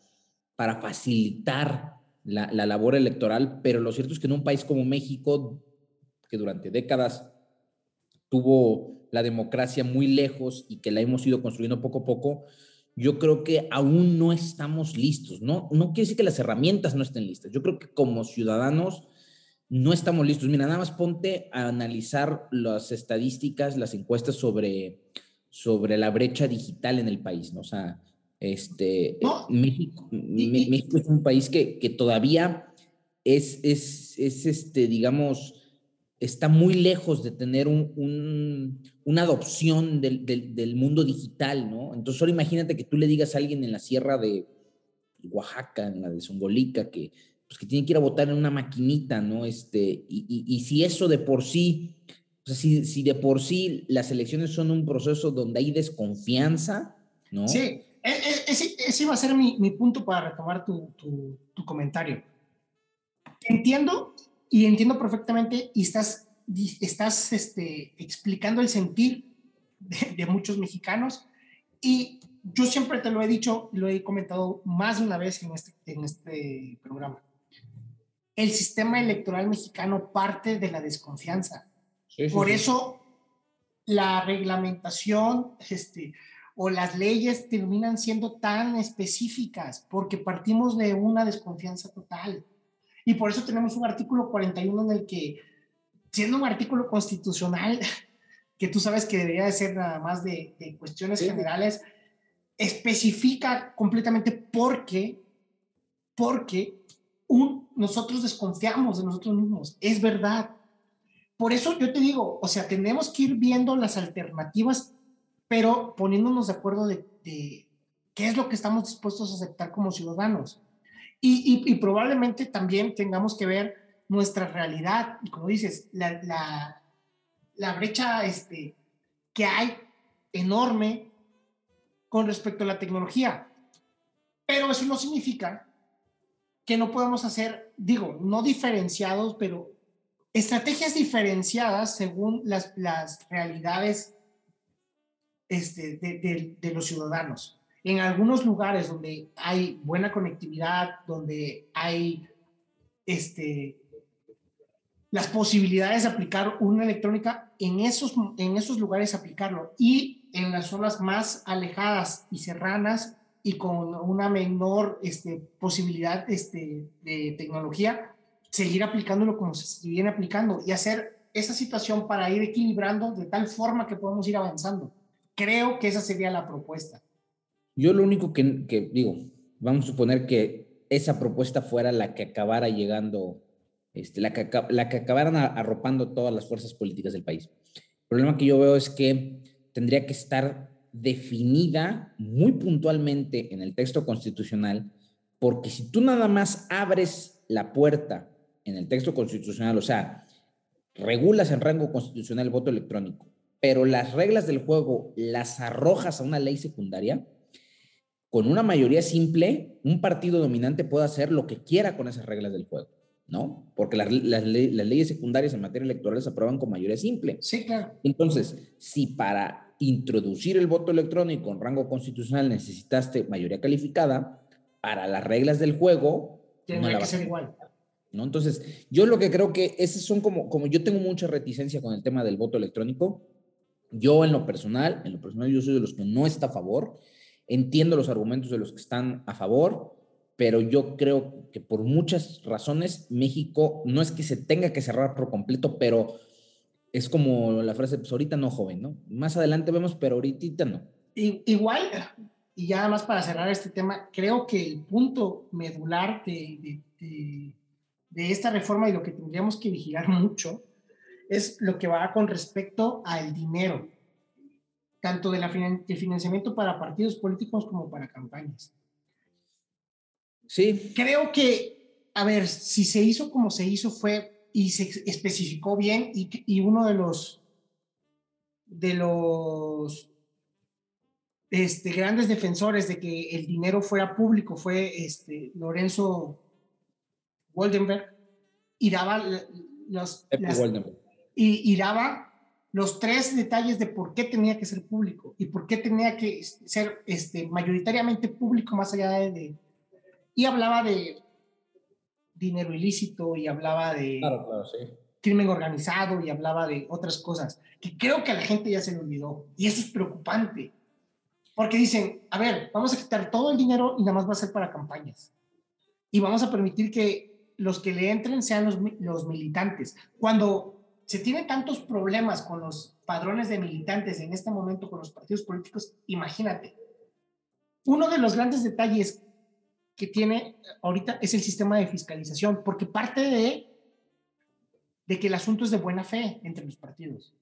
para facilitar la, labor electoral, pero lo cierto es que en un país como México, que durante décadas tuvo la democracia muy lejos y que la hemos ido construyendo poco a poco, yo creo que aún no estamos listos. No, no quiere decir que las herramientas no estén listas. Yo creo que como ciudadanos no estamos listos. Mira, nada más ponte a analizar las estadísticas, las encuestas sobre, sobre la brecha digital en el país, ¿no? O sea, este, México, México, es un país que, que todavía es, es, es, este, digamos, está muy lejos de tener un, un, una adopción del, del, mundo digital, ¿no? Entonces, ahora imagínate que tú le digas a alguien en la sierra de Oaxaca, en la de Zongolica, que pues, que tienen que ir a votar en una maquinita, ¿no? Este, y, y, si eso de por sí, o sea, si, si, de por sí las elecciones son un proceso donde hay desconfianza, ¿no? Sí, e, e, ese, ese iba a ser mi, mi punto para retomar tu, tu, comentario. Entiendo y entiendo perfectamente y estás, estás este, explicando el sentir de, de muchos mexicanos y yo siempre te lo he dicho lo he comentado más de una vez en este, en este programa el sistema electoral mexicano parte de la desconfianza. Por eso la reglamentación este, o las leyes terminan siendo tan específicas, porque partimos de una desconfianza total. Y por eso tenemos un artículo 41 en el que, siendo un artículo constitucional, <laughs> que tú sabes que debería de ser nada más de, cuestiones generales, especifica completamente por qué, porque un, nosotros desconfiamos de nosotros mismos. Es verdad. Por eso yo te digo, o sea, tenemos que ir viendo las alternativas, pero poniéndonos de acuerdo de, qué es lo que estamos dispuestos a aceptar como ciudadanos. Y, probablemente también tengamos que ver nuestra realidad. Y como dices, la, la, brecha este, que hay enorme con respecto a la tecnología. Pero eso no significa que no podamos hacer, digo, no diferenciados, pero estrategias diferenciadas según las, las realidades este, de, de, los ciudadanos. En algunos lugares donde hay buena conectividad, donde hay este, las posibilidades de aplicar una electrónica, en esos, en esos lugares aplicarlo. Y en las zonas más alejadas y serranas, y con una menor este, posibilidad este, de tecnología, seguir aplicándolo como se viene aplicando y hacer esa situación para ir equilibrando de tal forma que podamos ir avanzando. Creo que esa sería la propuesta. Yo lo único que, digo, vamos a suponer que esa propuesta fuera la que acabara llegando, este, la, que, la que acabaran arropando todas las fuerzas políticas del país. El problema que yo veo es que tendría que estar definida muy puntualmente en el texto constitucional, porque si tú nada más abres la puerta en el texto constitucional, o sea, regulas en rango constitucional el voto electrónico, pero las reglas del juego las arrojas a una ley secundaria, con una mayoría simple, un partido dominante puede hacer lo que quiera con esas reglas del juego, ¿no? Porque las, las leyes secundarias en materia electoral se aprueban con mayoría simple. Sí, claro. Entonces, si para introducir el voto electrónico en rango constitucional necesitaste mayoría calificada, para las reglas del juego... Tiene que ser igual. ¿no? Entonces, yo lo que creo que esos son como, como yo tengo mucha reticencia con el tema del voto electrónico, yo en lo personal, en lo personal yo soy de los que no está a favor, entiendo los argumentos de los que están a favor, pero yo creo que por muchas razones México no es que se tenga que cerrar por completo, pero es como la frase, pues ahorita no, joven, ¿no? Más adelante vemos, pero ahorita no. igual, y ya más para cerrar este tema, creo que el punto medular de, de, de, esta reforma y lo que tendríamos que vigilar mucho es lo que va con respecto al dinero, tanto del financiamiento para partidos políticos como para campañas. Sí. Creo que, a ver, si se hizo como se hizo fue y se especificó bien y, y uno de los de los este, grandes defensores de que el dinero fuera público fue este, Lorenzo Goldenberg y daba los y, y, daba los tres detalles de por qué tenía que ser público y por qué tenía que ser este, mayoritariamente público más allá de y hablaba de dinero ilícito y hablaba de crimen organizado y hablaba de otras cosas que creo que a la gente ya se le olvidó. Y eso es preocupante. Porque dicen, a ver, vamos a quitar todo el dinero y nada más va a ser para campañas. Y vamos a permitir que los que le entren sean los, los militantes. Cuando se tienen tantos problemas con los padrones de militantes en este momento con los partidos políticos, imagínate. Uno de los grandes detalles que tiene ahorita es el sistema de fiscalización, porque parte de, de que el asunto es de buena fe entre los partidos.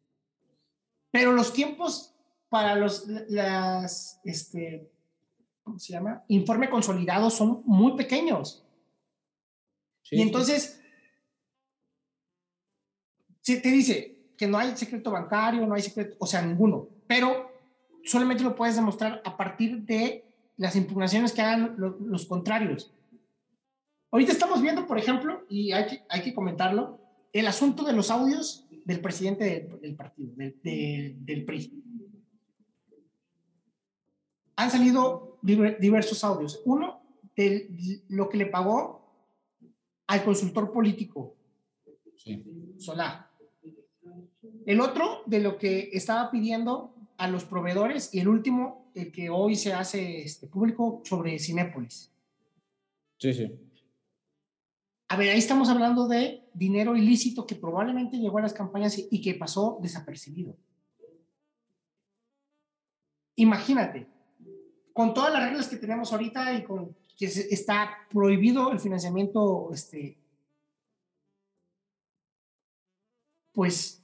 Pero los tiempos para los las, este, ¿cómo se llama? Informe consolidado son muy pequeños. y entonces, se te dice que no hay secreto bancario, no hay secreto, o sea, ninguno, pero solamente lo puedes demostrar a partir de las impugnaciones que hagan los contrarios. Ahorita estamos viendo, por ejemplo, y hay que, hay que comentarlo, el asunto de los audios del presidente del, partido, del PRI. Han salido diversos audios. Uno, de lo que le pagó al consultor político. Sí. Solá. El otro de lo que estaba pidiendo a los proveedores y el último, el que hoy se hace este, público sobre Cinépolis. Sí, sí. A ver, ahí estamos hablando de dinero ilícito que probablemente llegó a las campañas y que pasó desapercibido. Imagínate, con todas las reglas que tenemos ahorita y con que está prohibido el financiamiento, este, pues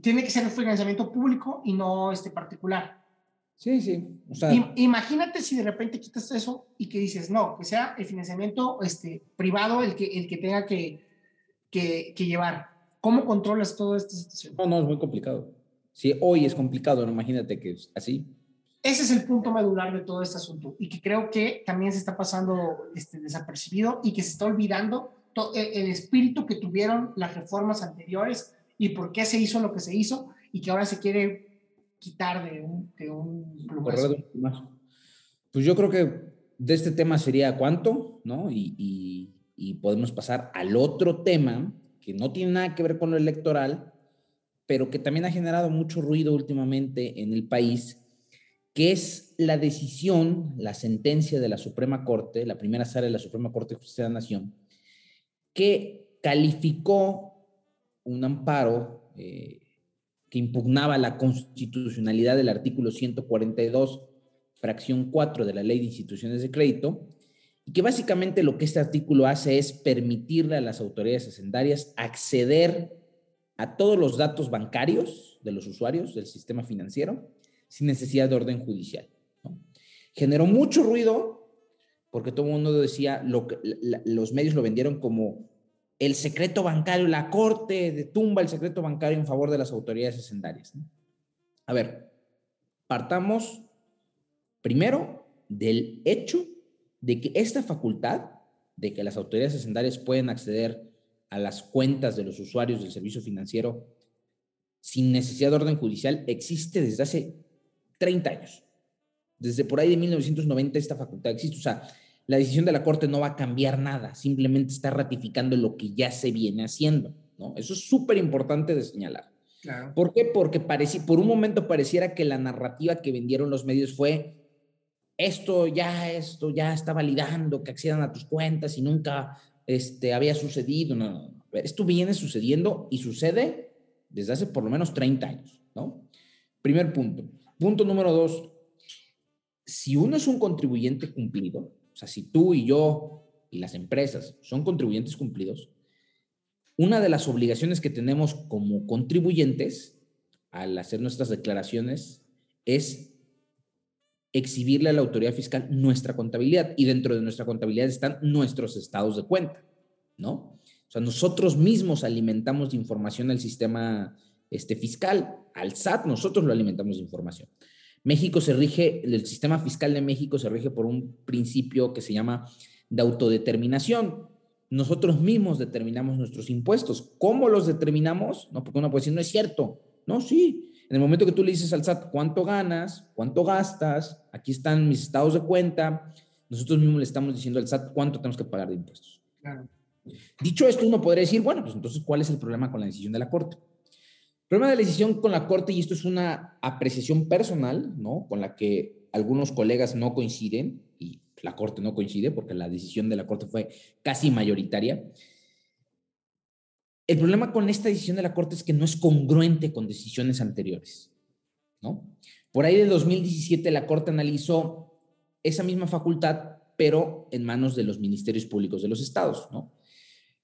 tiene que ser el financiamiento público y no este particular. Sí, sí. imagínate si de repente quitas eso y que dices, no, que sea el financiamiento este, privado el que, el que tenga que, que, que llevar. ¿Cómo controlas toda esta situación? No, no, es muy complicado. Si hoy es complicado, no imagínate que es así. Ese es el punto medular de todo este asunto y que creo que también se está pasando este, desapercibido y que se está olvidando e, el espíritu que tuvieron las reformas anteriores y por qué se hizo lo que se hizo y que ahora se quiere quitar de un, de un. Pues yo creo que de este tema sería cuánto, ¿no? Y, y, y podemos pasar al otro tema que no tiene nada que ver con lo electoral, pero que también ha generado mucho ruido últimamente en el país, que es la decisión, la sentencia de la Suprema Corte, la primera sala de la Suprema Corte de Justicia de la Nación, que calificó un amparo eh, que impugnaba la constitucionalidad del artículo 142, fracción 4 de la Ley de Instituciones de Crédito, y que básicamente lo que este artículo hace es permitirle a las autoridades hacendarias acceder a todos los datos bancarios de los usuarios del sistema financiero sin necesidad de orden judicial. Generó mucho ruido porque todo el mundo decía, lo que, los medios lo vendieron como el secreto bancario, la corte de tumba el secreto bancario en favor de las autoridades hacendarias. A ver, partamos primero del hecho de que esta facultad de que las autoridades hacendarias pueden acceder a las cuentas de los usuarios del servicio financiero sin necesidad de orden judicial existe desde hace 30 años. Desde por ahí de 1990 esta facultad existe. O sea, la decisión de la Corte no va a cambiar nada, simplemente está ratificando lo que ya se viene haciendo. ¿no? Eso es súper importante de señalar. Claro. ¿Por qué? Porque por un momento pareciera que la narrativa que vendieron los medios fue esto ya, esto ya está validando que accedan a tus cuentas y nunca este, había sucedido. No, no, no. Esto viene sucediendo y sucede desde hace por lo menos 30 años, ¿no? Primer punto. Punto número dos, si uno es un contribuyente cumplido, sea, si tú y yo y las empresas son contribuyentes cumplidos, una de las obligaciones que tenemos como contribuyentes al hacer nuestras declaraciones es exhibirle a la autoridad fiscal nuestra contabilidad y dentro de nuestra contabilidad están nuestros estados de cuenta, ¿no? O sea, nosotros mismos alimentamos de información al sistema este, fiscal. Al SAT nosotros lo alimentamos de información. México se rige, el sistema fiscal de México se rige por un principio que se llama de autodeterminación. Nosotros mismos determinamos nuestros impuestos. ¿Cómo los determinamos? No, porque uno puede decir, no es cierto. No, sí. En el momento que tú le dices al SAT cuánto ganas, cuánto gastas, aquí están mis estados de cuenta, nosotros mismos le estamos diciendo al SAT cuánto tenemos que pagar de impuestos. Dicho esto, uno podría decir, bueno, pues entonces, ¿cuál es el problema con la decisión de la Corte? Problema de la decisión con la Corte, y esto es una apreciación personal, ¿no? Con la que algunos colegas no coinciden, y la Corte no coincide porque la decisión de la Corte fue casi mayoritaria. El problema con esta decisión de la Corte es que no es congruente con decisiones anteriores, ¿no? Por ahí del 2017 la Corte analizó esa misma facultad, pero en manos de los ministerios públicos de los estados, ¿no?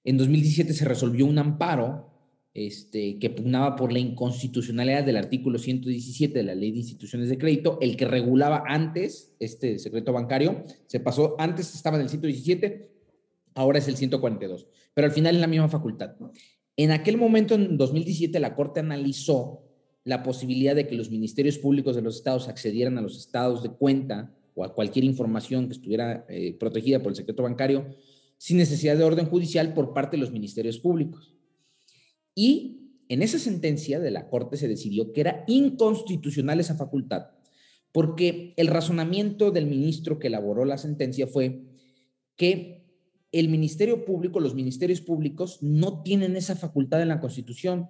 En 2017 se resolvió un amparo este, que pugnaba por la inconstitucionalidad del artículo 117 de la Ley de Instituciones de Crédito, el que regulaba antes este secreto bancario, se pasó, antes estaba en el 117, ahora es el 142, pero al final es la misma facultad. En aquel momento, en 2017, la Corte analizó la posibilidad de que los ministerios públicos de los estados accedieran a los estados de cuenta o a cualquier información que estuviera eh, protegida por el secreto bancario sin necesidad de orden judicial por parte de los ministerios públicos. Y en esa sentencia de la Corte se decidió que era inconstitucional esa facultad, porque el razonamiento del ministro que elaboró la sentencia fue que el Ministerio Público, los ministerios públicos no tienen esa facultad en la Constitución.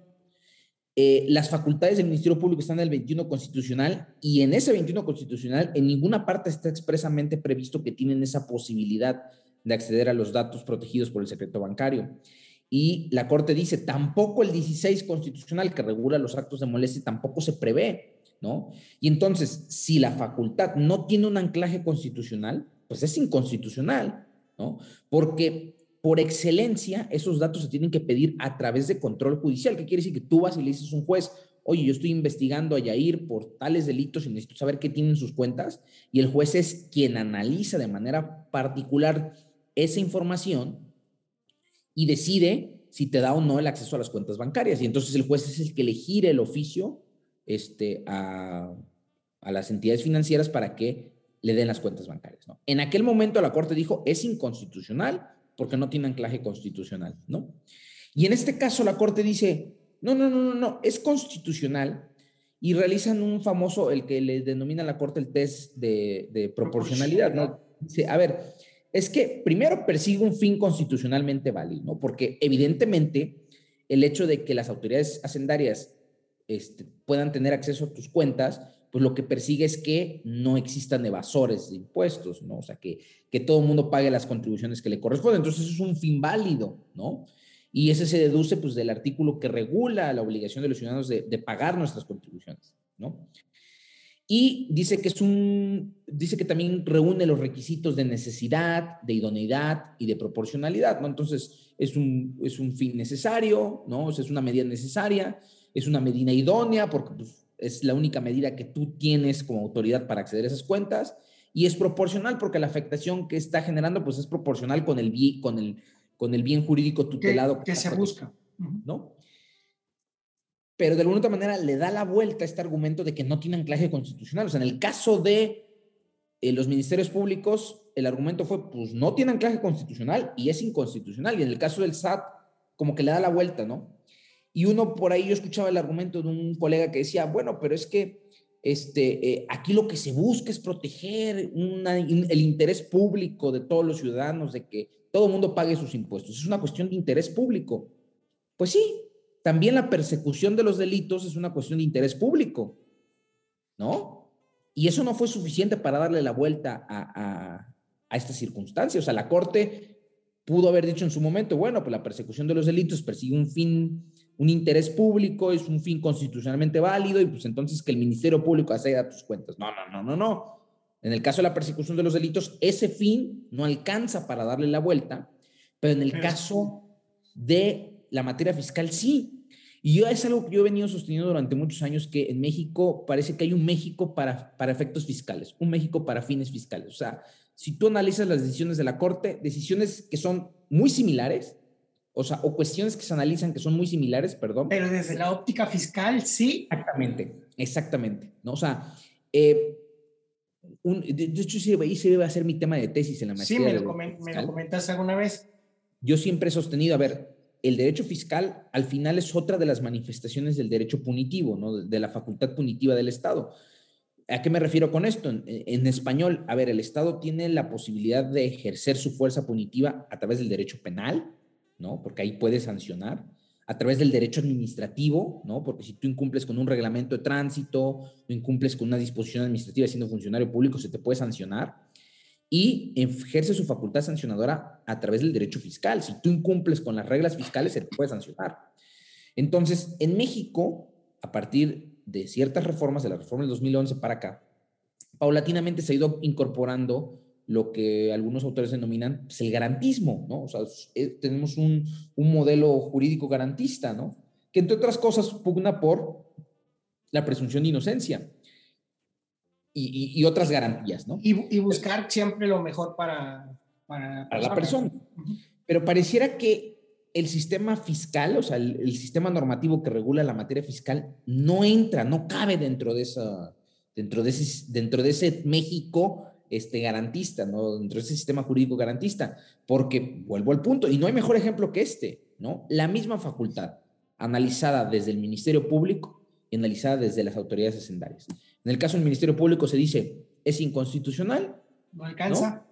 Eh, las facultades del Ministerio Público están en el 21 constitucional y en ese 21 constitucional en ninguna parte está expresamente previsto que tienen esa posibilidad de acceder a los datos protegidos por el secreto bancario. Y la Corte dice, tampoco el 16 constitucional que regula los actos de molestia tampoco se prevé, ¿no? Y entonces, si la facultad no tiene un anclaje constitucional, pues es inconstitucional, ¿no? Porque por excelencia, esos datos se tienen que pedir a través de control judicial. ¿Qué quiere decir? Que tú vas y le dices a un juez, oye, yo estoy investigando a Yair por tales delitos y necesito saber qué tienen sus cuentas. Y el juez es quien analiza de manera particular esa información y decide si te da o no el acceso a las cuentas bancarias. Y entonces el juez es el que le el oficio este, a, a las entidades financieras para que le den las cuentas bancarias. ¿no? En aquel momento la Corte dijo, es inconstitucional porque no tiene anclaje constitucional, ¿no? Y en este caso la Corte dice, no, no, no, no, no, es constitucional y realizan un famoso, el que le denomina la Corte el test de, proporcionalidad, ¿no? Dice, a ver, es que primero persigue un fin constitucionalmente válido, ¿no? Porque evidentemente el hecho de que las autoridades hacendarias este, puedan tener acceso a tus cuentas, pues lo que persigue es que no existan evasores de impuestos, ¿no? O sea, que, que todo el mundo pague las contribuciones que le corresponden. Entonces, eso es un fin válido, ¿no? Y ese se deduce, pues, del artículo que regula la obligación de los ciudadanos de, de pagar nuestras contribuciones, ¿no? Y dice que es un, dice que también reúne los requisitos de necesidad, de idoneidad y de proporcionalidad, ¿no? Entonces, es un, es un fin necesario, ¿no? O sea, es una medida necesaria, es una medida idónea, porque pues, es la única medida que tú tienes como autoridad para acceder a esas cuentas y es proporcional porque la afectación que está generando pues es proporcional con el bien, con el, con el bien jurídico tutelado. Que, se busca. ¿No? Pero de alguna otra manera le da la vuelta a este argumento de que no tiene anclaje constitucional. O sea, en el caso de eh, los ministerios públicos, el argumento fue, pues no tiene anclaje constitucional y es inconstitucional. Y en el caso del SAT, como que le da la vuelta, ¿no? Y uno por ahí, yo escuchaba el argumento de un colega que decía, bueno, pero es que este, eh, aquí lo que se busca es proteger el interés público de todos los ciudadanos, de que todo el mundo pague sus impuestos. Es una cuestión de interés público. Pues sí, también la persecución de los delitos es una cuestión de interés público, ¿no? Y eso no fue suficiente para darle la vuelta a, a, a esta circunstancia. O sea, la Corte pudo haber dicho en su momento, bueno, pues la persecución de los delitos persigue un fin un interés público, es un fin constitucionalmente válido y pues entonces que el Ministerio Público acceda tus cuentas. No, no, no, no, no. En el caso de la persecución de los delitos, ese fin no alcanza para darle la vuelta, pero en el caso de la materia fiscal sí. Y yo es algo que yo he venido sosteniendo durante muchos años, que en México parece que hay un México para, para efectos fiscales, un México para fines fiscales. O sea, si tú analizas las decisiones de la Corte, decisiones que son muy similares, o sea, o cuestiones que se analizan que son muy similares, perdón. Pero desde la óptica fiscal, sí. Exactamente, exactamente. ¿no? O sea, eh, de, hecho, ese iba a ser mi tema de tesis en la maestría. Sí, me lo, me lo comentaste alguna vez. Yo siempre he sostenido, a ver, el derecho fiscal al final es otra de las manifestaciones del derecho punitivo, ¿no? de la facultad punitiva del Estado. ¿A qué me refiero con esto? En, español, a ver, el Estado tiene la posibilidad de ejercer su fuerza punitiva a través del derecho penal, ¿no? Porque ahí puedes sancionar a través del derecho administrativo, ¿no? Porque si tú incumples con un reglamento de tránsito incumples con una disposición administrativa siendo funcionario público, se te puede sancionar. Y ejerce su facultad sancionadora a través del derecho fiscal. Si tú incumples con las reglas fiscales, se te puede sancionar. Entonces, en México, a partir de ciertas reformas, de la reforma del 2011 para acá, paulatinamente se ha ido incorporando lo que algunos autores denominan pues, el garantismo, ¿no? O sea, eh, tenemos un, un, modelo jurídico garantista, ¿no? Que entre otras cosas pugna por la presunción de inocencia y, y, otras garantías, ¿no? Y, y, buscar siempre lo mejor para, para, la persona. Pero pareciera que el sistema fiscal, o sea, el, el, sistema normativo que regula la materia fiscal, no entra, no cabe dentro de, esa, dentro de, ese, dentro de ese México este, garantista, ¿no? Dentro de ese sistema jurídico garantista, porque vuelvo al punto, y no hay mejor ejemplo que este, ¿no? La misma facultad, analizada desde el Ministerio Público y analizada desde las autoridades hacendarias. En el caso del Ministerio Público se dice, es inconstitucional. No alcanza.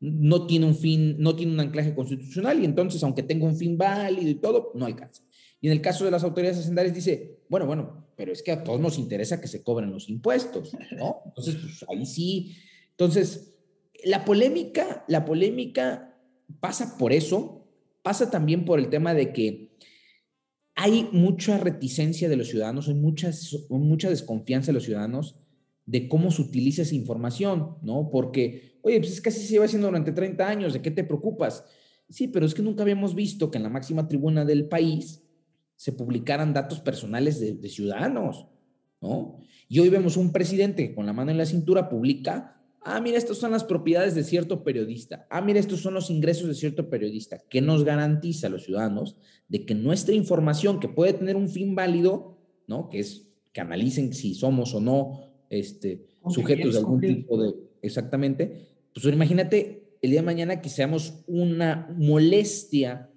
no tiene un fin, no tiene un anclaje constitucional y entonces, aunque tenga un fin válido y todo, no alcanza. Y en el caso de las autoridades hacendarias dice, bueno, bueno, pero es que a todos nos interesa que se cobren los impuestos, ¿no? <laughs> Entonces, pues ahí sí. Entonces, la polémica, la polémica pasa por eso, pasa también por el tema de que hay mucha reticencia de los ciudadanos, hay muchas, mucha desconfianza de los ciudadanos de cómo se utiliza esa información, ¿no? Porque, oye, pues es que así se lleva haciendo durante 30 años, ¿de qué te preocupas? Sí, pero es que nunca habíamos visto que en la máxima tribuna del país se publicaran datos personales de, de ciudadanos, ¿no? Y hoy vemos un presidente que con la mano en la cintura publica Ah, mira, estas son las propiedades de cierto periodista. Ah, mira, estos son los ingresos de cierto periodista. ¿Qué nos garantiza a los ciudadanos de que nuestra información, que puede tener un fin válido, ¿no? Que es que analicen si somos o no este, sujetos de algún tipo de... Exactamente. Pues imagínate el día de mañana que seamos una molestia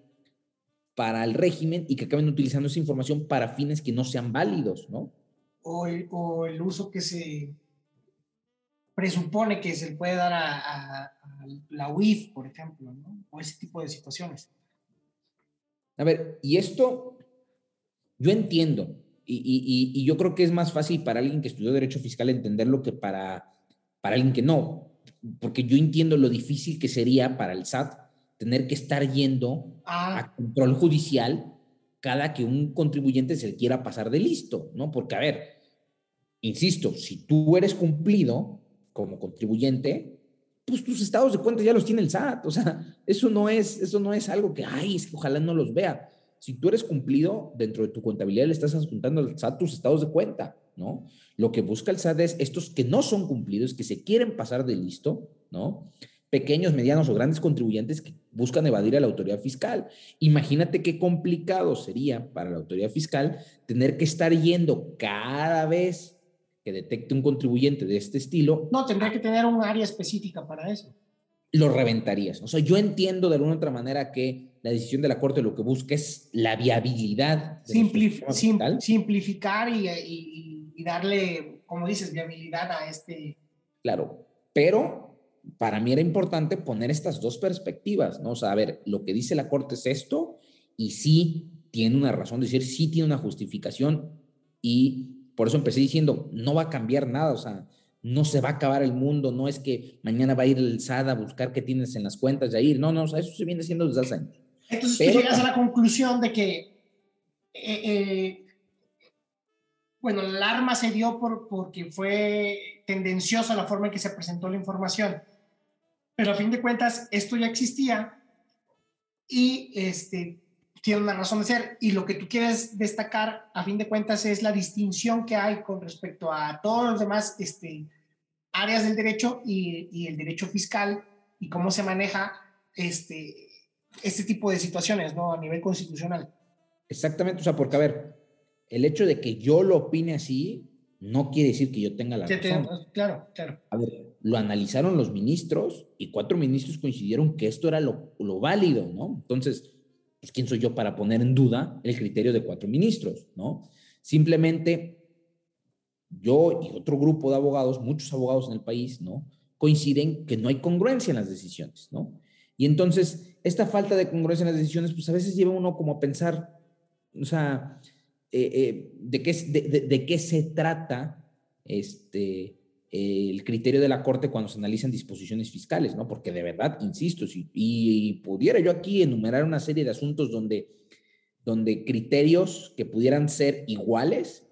para el régimen y que acaben utilizando esa información para fines que no sean válidos, ¿no? O o el uso que se presupone que se le puede dar a, la UIF, por ejemplo, ¿no? o ese tipo de situaciones. A ver, y esto yo entiendo, y, y, yo creo que es más fácil para alguien que estudió Derecho Fiscal entenderlo que para, para alguien que no, porque yo entiendo lo difícil que sería para el SAT tener que estar yendo ah. a control judicial cada que un contribuyente se le quiera pasar de listo, ¿no? Porque, a ver, insisto, si tú eres cumplido, como contribuyente, pues tus estados de cuenta ya los tiene el SAT. O sea, eso no es, eso no es algo que, ay, es que ojalá no los vea. Si tú eres cumplido dentro de tu contabilidad, le estás adjuntando al SAT tus estados de cuenta, ¿no? Lo que busca el SAT es estos que no son cumplidos, que se quieren pasar de listo, ¿no? Pequeños, medianos o grandes contribuyentes que buscan evadir a la autoridad fiscal. Imagínate qué complicado sería para la autoridad fiscal tener que estar yendo cada vez que detecte un contribuyente de este estilo. No, tendría que tener un área específica para eso. Lo reventarías. O sea, yo entiendo de alguna otra manera que la decisión de la Corte lo que busca es la viabilidad. simplificar y, y, darle, como dices, viabilidad a este. Claro, pero para mí era importante poner estas dos perspectivas, ¿no? O sea, a ver, lo que dice la Corte es esto y sí tiene una razón de decir, sí tiene una justificación y por eso empecé diciendo, no va a cambiar nada, o sea, no se va a acabar el mundo, no es que mañana va a ir el SAD a buscar qué tienes en las cuentas de ir, no, no, o sea, eso se viene haciendo desde hace años. Entonces tú llegas a la conclusión de que, eh, eh, bueno, el arma se dio por, porque fue tendenciosa la forma en que se presentó la información, pero a fin de cuentas esto ya existía y este, tiene una razón de ser. Y lo que tú quieres destacar, a fin de cuentas, es la distinción que hay con respecto a todos los demás este, áreas del derecho y, el derecho fiscal y cómo se maneja este, este tipo de situaciones ¿no? a nivel constitucional. Exactamente, o sea, porque a ver, el hecho de que yo lo opine así no quiere decir que yo tenga la razón. claro, claro. A ver, lo analizaron los ministros y cuatro ministros coincidieron que esto era lo, lo válido, ¿no? Entonces, pues quién soy yo para poner en duda el criterio de cuatro ministros, ¿no? Simplemente yo y otro grupo de abogados, muchos abogados en el país, ¿no? Coinciden que no hay congruencia en las decisiones, ¿no? Y entonces, esta falta de congruencia en las decisiones, pues a veces lleva uno como a pensar, o sea, eh, eh, de, qué, de, de, qué se trata este, el criterio de la Corte cuando se analizan disposiciones fiscales, ¿no? Porque de verdad, insisto, si y pudiera yo aquí enumerar una serie de asuntos donde, donde criterios que pudieran ser iguales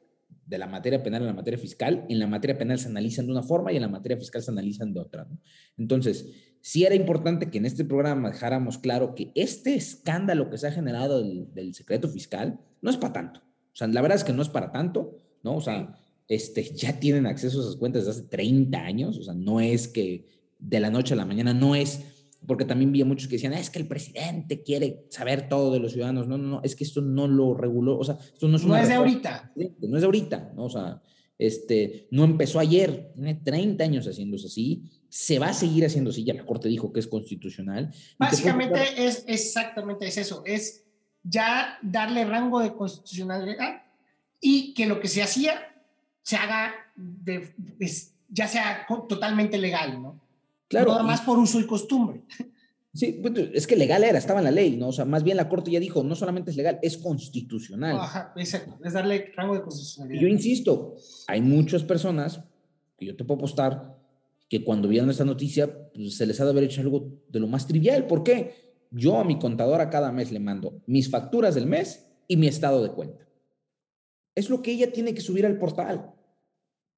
de la materia penal a la materia fiscal, en la materia penal se analizan de una forma y en la materia fiscal se analizan de otra, ¿no? Entonces, sí era importante que en este programa dejáramos claro que este escándalo que se ha generado del, del secreto fiscal no es para tanto. O sea, la verdad es que no es para tanto, ¿no? O sea, este, ya tienen acceso a esas cuentas desde hace 30 años, o sea, no es que de la noche a la mañana, no es, porque también vi a muchos que decían, es que el presidente quiere saber todo de los ciudadanos, no, no, no, es que esto no lo reguló, o sea, esto no es No es de ahorita. No es de ahorita, ¿no? O sea, este, no empezó ayer, tiene 30 años haciéndose así, se va a seguir haciendo así, ya la Corte dijo que es constitucional. Básicamente es exactamente es eso, es ya darle rango de constitucionalidad y que lo que se hacía se haga, de, ya sea totalmente legal, ¿no? Claro. Nada más por uso y costumbre. <laughs> Sí, pues, es que legal era, estaba en la ley, ¿no? O sea, más bien la Corte ya dijo, no solamente es legal, es constitucional. Ajá, exacto, es darle rango de constitucionalidad. yo insisto, hay muchas personas que yo te puedo apostar que cuando vieron esta noticia, pues, se les ha de haber hecho algo de lo más trivial. ¿Por qué? Yo a mi contadora cada mes le mando mis facturas del mes y mi estado de cuenta. Es lo que ella tiene que subir al portal.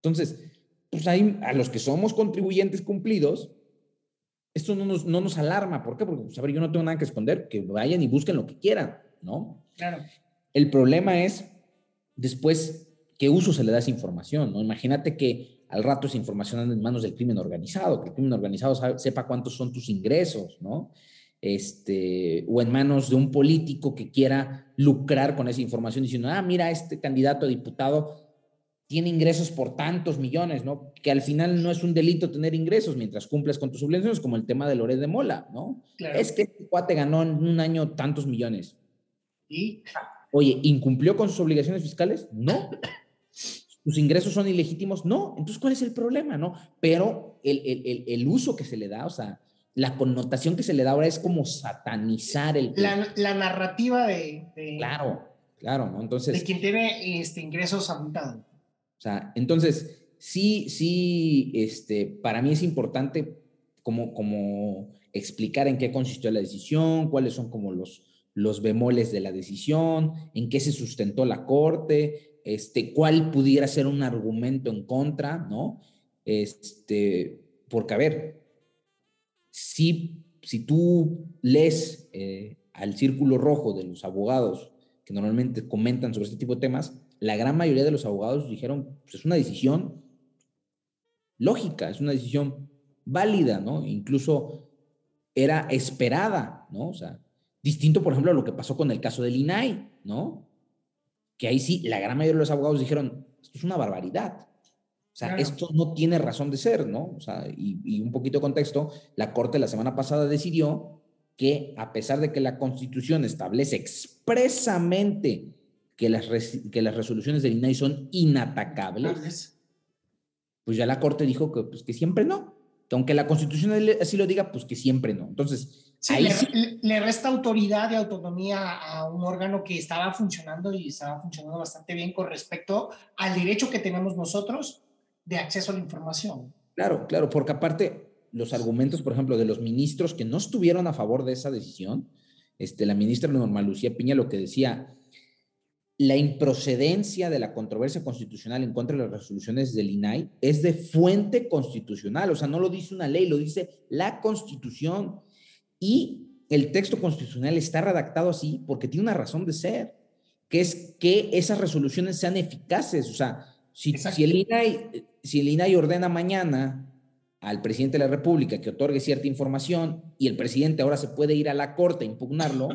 Entonces, pues ahí a los que somos contribuyentes cumplidos, esto no nos, no nos alarma. ¿Por qué? Porque, pues, a ver, yo no tengo nada que esconder, que vayan y busquen lo que quieran, ¿no? Claro. El problema es después qué uso se le da a esa información, ¿no? Imagínate que al rato esa información anda en manos del crimen organizado, que el crimen organizado sepa cuántos son tus ingresos, ¿no? Este, o en manos de un político que quiera lucrar con esa información diciendo, ah, mira, este candidato a diputado tiene ingresos por tantos millones, ¿no? Que al final no es un delito tener ingresos mientras cumples con tus obligaciones, como el tema de Loret de Mola, ¿no? Es que este cuate ganó en un año tantos millones. ¿Y? Oye, ¿incumplió con sus obligaciones fiscales? No. ¿Sus ingresos son ilegítimos? No. Entonces, ¿cuál es el problema, no? Pero el, el, el, uso que se le da, o sea, la connotación que se le da ahora es como satanizar el... La, la narrativa de, Claro, claro, ¿no? Entonces... De quien tiene este, ingresos abundantes. O sea, entonces, sí, sí, este, para mí es importante como, como explicar en qué consistió la decisión, cuáles son como los, los bemoles de la decisión, en qué se sustentó la corte, este, cuál pudiera ser un argumento en contra, ¿no? Este, porque, a ver, si, si tú lees eh, al círculo rojo de los abogados que normalmente comentan sobre este tipo de temas, la gran mayoría de los abogados dijeron, pues es una decisión lógica, es una decisión válida, ¿no? Incluso era esperada, ¿no? O sea, distinto, por ejemplo, a lo que pasó con el caso del INAI, ¿no? Que ahí sí, la gran mayoría de los abogados dijeron, esto es una barbaridad. O sea, esto no tiene razón de ser, ¿no? O sea, y, y, un poquito de contexto, la Corte la semana pasada decidió que a pesar de que la Constitución establece expresamente que las, que las resoluciones del INAI son inatacables, pues ya la Corte dijo que, pues, que siempre no. Que aunque la Constitución así lo diga, pues que siempre no. Entonces, ahí le, le, resta autoridad y autonomía a un órgano que estaba funcionando y estaba funcionando bastante bien con respecto al derecho que tenemos nosotros de acceso a la información. Claro, claro, porque aparte los argumentos, por ejemplo, de los ministros que no estuvieron a favor de esa decisión, este, la ministra Norma Lucía Piña lo que decía, la improcedencia de la controversia constitucional en contra de las resoluciones del INAI es de fuente constitucional, o sea, no lo dice una ley, lo dice la constitución. Y el texto constitucional está redactado así porque tiene una razón de ser, que es que esas resoluciones sean eficaces. O sea, si, si, el, INAI, si el INAI ordena mañana al presidente de la República que otorgue cierta información y el presidente ahora se puede ir a la corte a impugnarlo,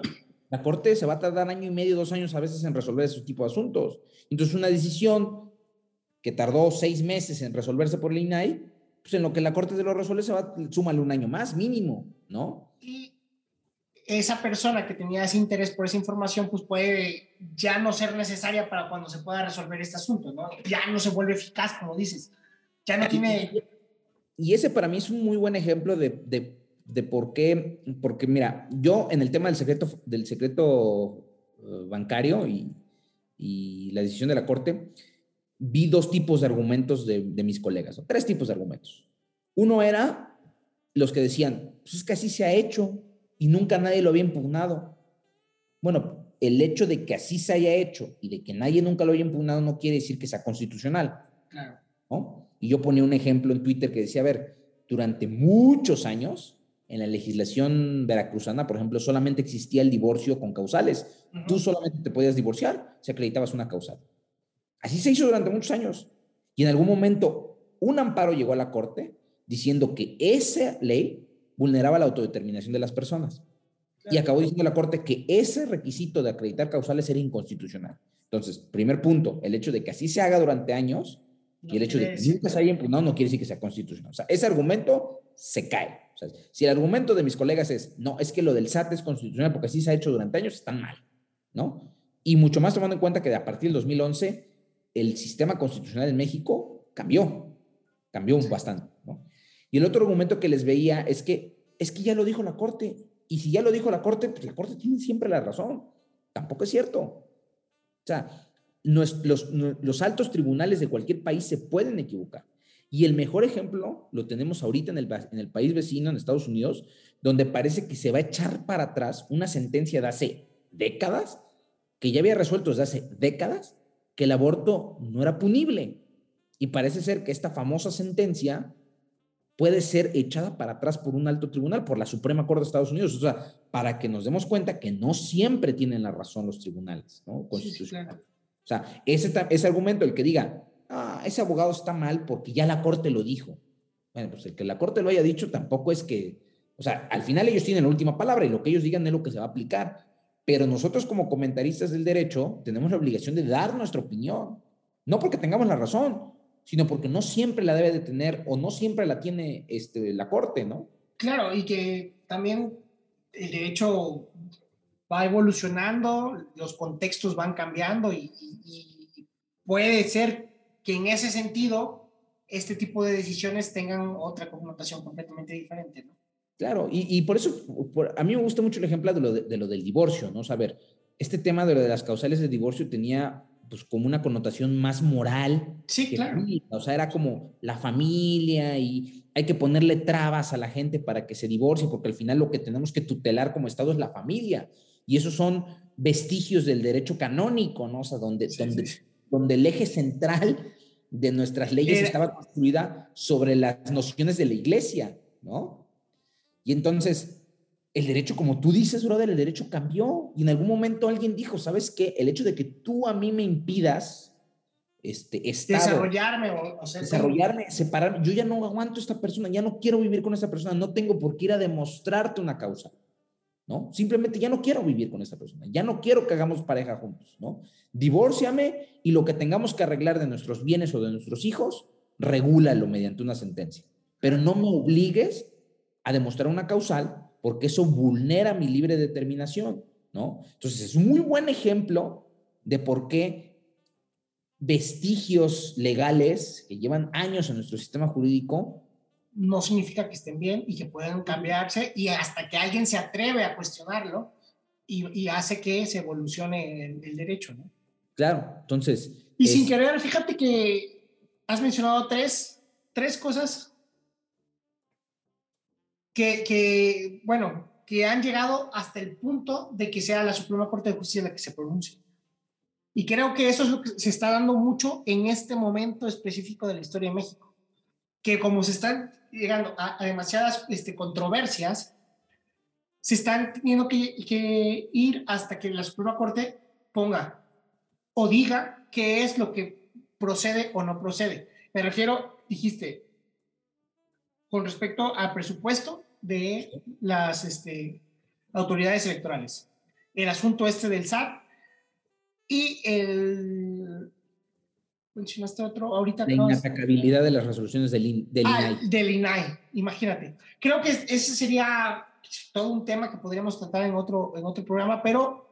la Corte se va a tardar año y medio, dos años a veces en resolver ese tipo de asuntos. Entonces, una decisión que tardó seis meses en resolverse por el INAI, pues en lo que la Corte de lo resuelve se va, súmale un año más, mínimo, ¿no? Y esa persona que tenía ese interés por esa información, pues puede ya no ser necesaria para cuando se pueda resolver este asunto, ¿no? Ya no se vuelve eficaz, como dices. Ya no tiene... Y ese para mí es un muy buen ejemplo de, de de por qué, porque mira, yo en el tema del secreto, del secreto eh, bancario y, y, la decisión de la Corte, vi dos tipos de argumentos de, de mis colegas, tres tipos de argumentos. Uno era los que decían, pues es que así se ha hecho y nunca nadie lo había impugnado. Bueno, el hecho de que así se haya hecho y de que nadie nunca lo haya impugnado no quiere decir que sea constitucional. Claro. ¿no? Y yo ponía un ejemplo en Twitter que decía, a ver, durante muchos años en la legislación veracruzana, por ejemplo, solamente existía el divorcio con causales. Tú solamente te podías divorciar si acreditabas una causal. Así se hizo durante muchos años. Y en algún momento un amparo llegó a la Corte diciendo que esa ley vulneraba la autodeterminación de las personas. Y acabó diciendo la Corte que ese requisito de acreditar causales era inconstitucional. Entonces, primer punto, el hecho de que así se haga durante años y el hecho de que nunca se haya impugnado no quiere decir que sea constitucional. O sea, ese argumento se cae si el argumento de mis colegas es, no, es que lo del SAT es constitucional porque así se ha hecho durante años, están mal, ¿no? Y mucho más tomando en cuenta que a partir del 2011 el sistema constitucional en México cambió, cambió bastante, ¿no? Y el otro argumento que les veía es que es que ya lo dijo la Corte. Y si ya lo dijo la Corte, pues la Corte tiene siempre la razón. Tampoco es cierto. O sea, los, los, altos tribunales de cualquier país se pueden equivocar. Y el mejor ejemplo lo tenemos ahorita en el, en el país vecino, en Estados Unidos, donde parece que se va a echar para atrás una sentencia de hace décadas, que ya había resuelto desde hace décadas, que el aborto no era punible. Y parece ser que esta famosa sentencia puede ser echada para atrás por un alto tribunal, por la Suprema Corte de Estados Unidos. O sea, para que nos demos cuenta que no siempre tienen la razón los tribunales ¿no? O sea, ese, ese argumento, el que diga, ah, ese abogado está mal porque ya la Corte lo dijo. Bueno, pues el que la Corte lo haya dicho tampoco es que, o sea, al final ellos tienen la última palabra y lo que ellos digan es lo que se va a aplicar. Pero nosotros como comentaristas del derecho tenemos la obligación de dar nuestra opinión. No porque tengamos la razón, sino porque no siempre la debe de tener o no siempre la tiene este, la Corte, ¿no? Claro, y que también el derecho va evolucionando, los contextos van cambiando y, puede ser que en ese sentido este tipo de decisiones tengan otra connotación completamente diferente, ¿no? Claro, y, por eso a mí me gusta mucho el ejemplo de lo, de, de lo del divorcio, ¿no? O sea, a ver, este tema de lo de las causales de divorcio tenía pues como una connotación más moral. Sí, claro. O sea, era como la familia y hay que ponerle trabas a la gente para que se divorcie, porque al final lo que tenemos que tutelar como Estado es la familia. Y esos son vestigios del derecho canónico, ¿no? O sea, donde, donde, donde el eje central de nuestras leyes estaba construida sobre las nociones de la iglesia, ¿no? Y entonces, el derecho, como tú dices, brother, el derecho cambió. Y en algún momento alguien dijo, ¿sabes qué? El hecho de que tú a mí me impidas este, desarrollarme o, desarrollarme, separarme, yo ya no aguanto a esta persona, ya no quiero vivir con esta persona, no tengo por qué ir a demostrarte una causa, ¿no? Simplemente ya no quiero vivir con esta persona, ya no quiero que hagamos pareja juntos, ¿no? Divórciame y lo que tengamos que arreglar de nuestros bienes o de nuestros hijos, regúlalo mediante una sentencia, pero no me obligues a demostrar una causal porque eso vulnera mi libre determinación, ¿no? Entonces es un muy buen ejemplo de por qué vestigios legales que llevan años en nuestro sistema jurídico no significa que estén bien y que puedan cambiarse y hasta que alguien se atreve a cuestionarlo y, hace que se evolucione el, derecho, ¿no? Claro, entonces... Y sin querer, fíjate que has mencionado tres, tres cosas que, bueno, que han llegado hasta el punto de que sea la Suprema Corte de Justicia la que se pronuncie. Y creo que eso es lo que se está dando mucho en este momento específico de la historia de México. Que como se están llegando a, demasiadas este, controversias, se están teniendo que, que, ir hasta que la Suprema Corte ponga o diga qué es lo que procede o no procede. Me refiero, dijiste, con respecto al presupuesto, de las este, autoridades electorales. El asunto este del SAT y el... Mencionaste otro ahorita. La inatacabilidad de las resoluciones del, del ah, INAI. Del INAI, imagínate. Creo que ese sería todo un tema que podríamos tratar en otro, en otro programa, pero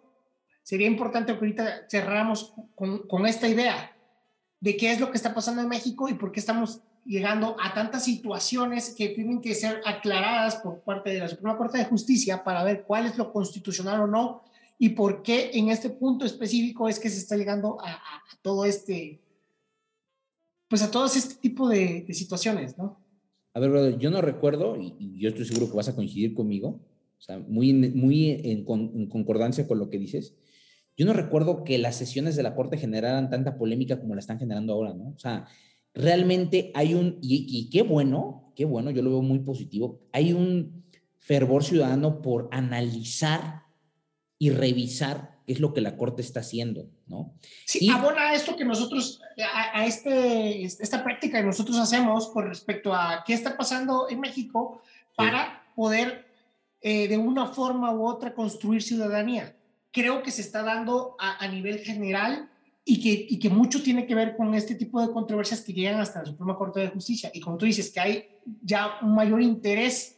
sería importante que ahorita cerráramos con, con esta idea de qué es lo que está pasando en México y por qué estamos llegando a tantas situaciones que tienen que ser aclaradas por parte de la Suprema Corte de Justicia para ver cuál es lo constitucional o no y por qué en este punto específico es que se está llegando a, todo este, pues a todo este tipo de, situaciones, ¿no? A ver, brother, yo no recuerdo, y, yo estoy seguro que vas a coincidir conmigo, o sea, muy, muy en, en concordancia con lo que dices, yo no recuerdo que las sesiones de la Corte generaran tanta polémica como la están generando ahora, ¿no? O sea, realmente hay un, y, qué bueno, qué bueno, yo lo veo muy positivo, hay un fervor ciudadano por analizar y revisar qué es lo que la Corte está haciendo, ¿no? Sí, abona esto que nosotros, a, este, esta práctica que nosotros hacemos con respecto a qué está pasando en México para poder eh, de una forma u otra construir ciudadanía. Creo que se está dando a, a nivel general y que, y que mucho tiene que ver con este tipo de controversias que llegan hasta la Suprema Corte de Justicia. Y como tú dices, que hay ya un mayor interés,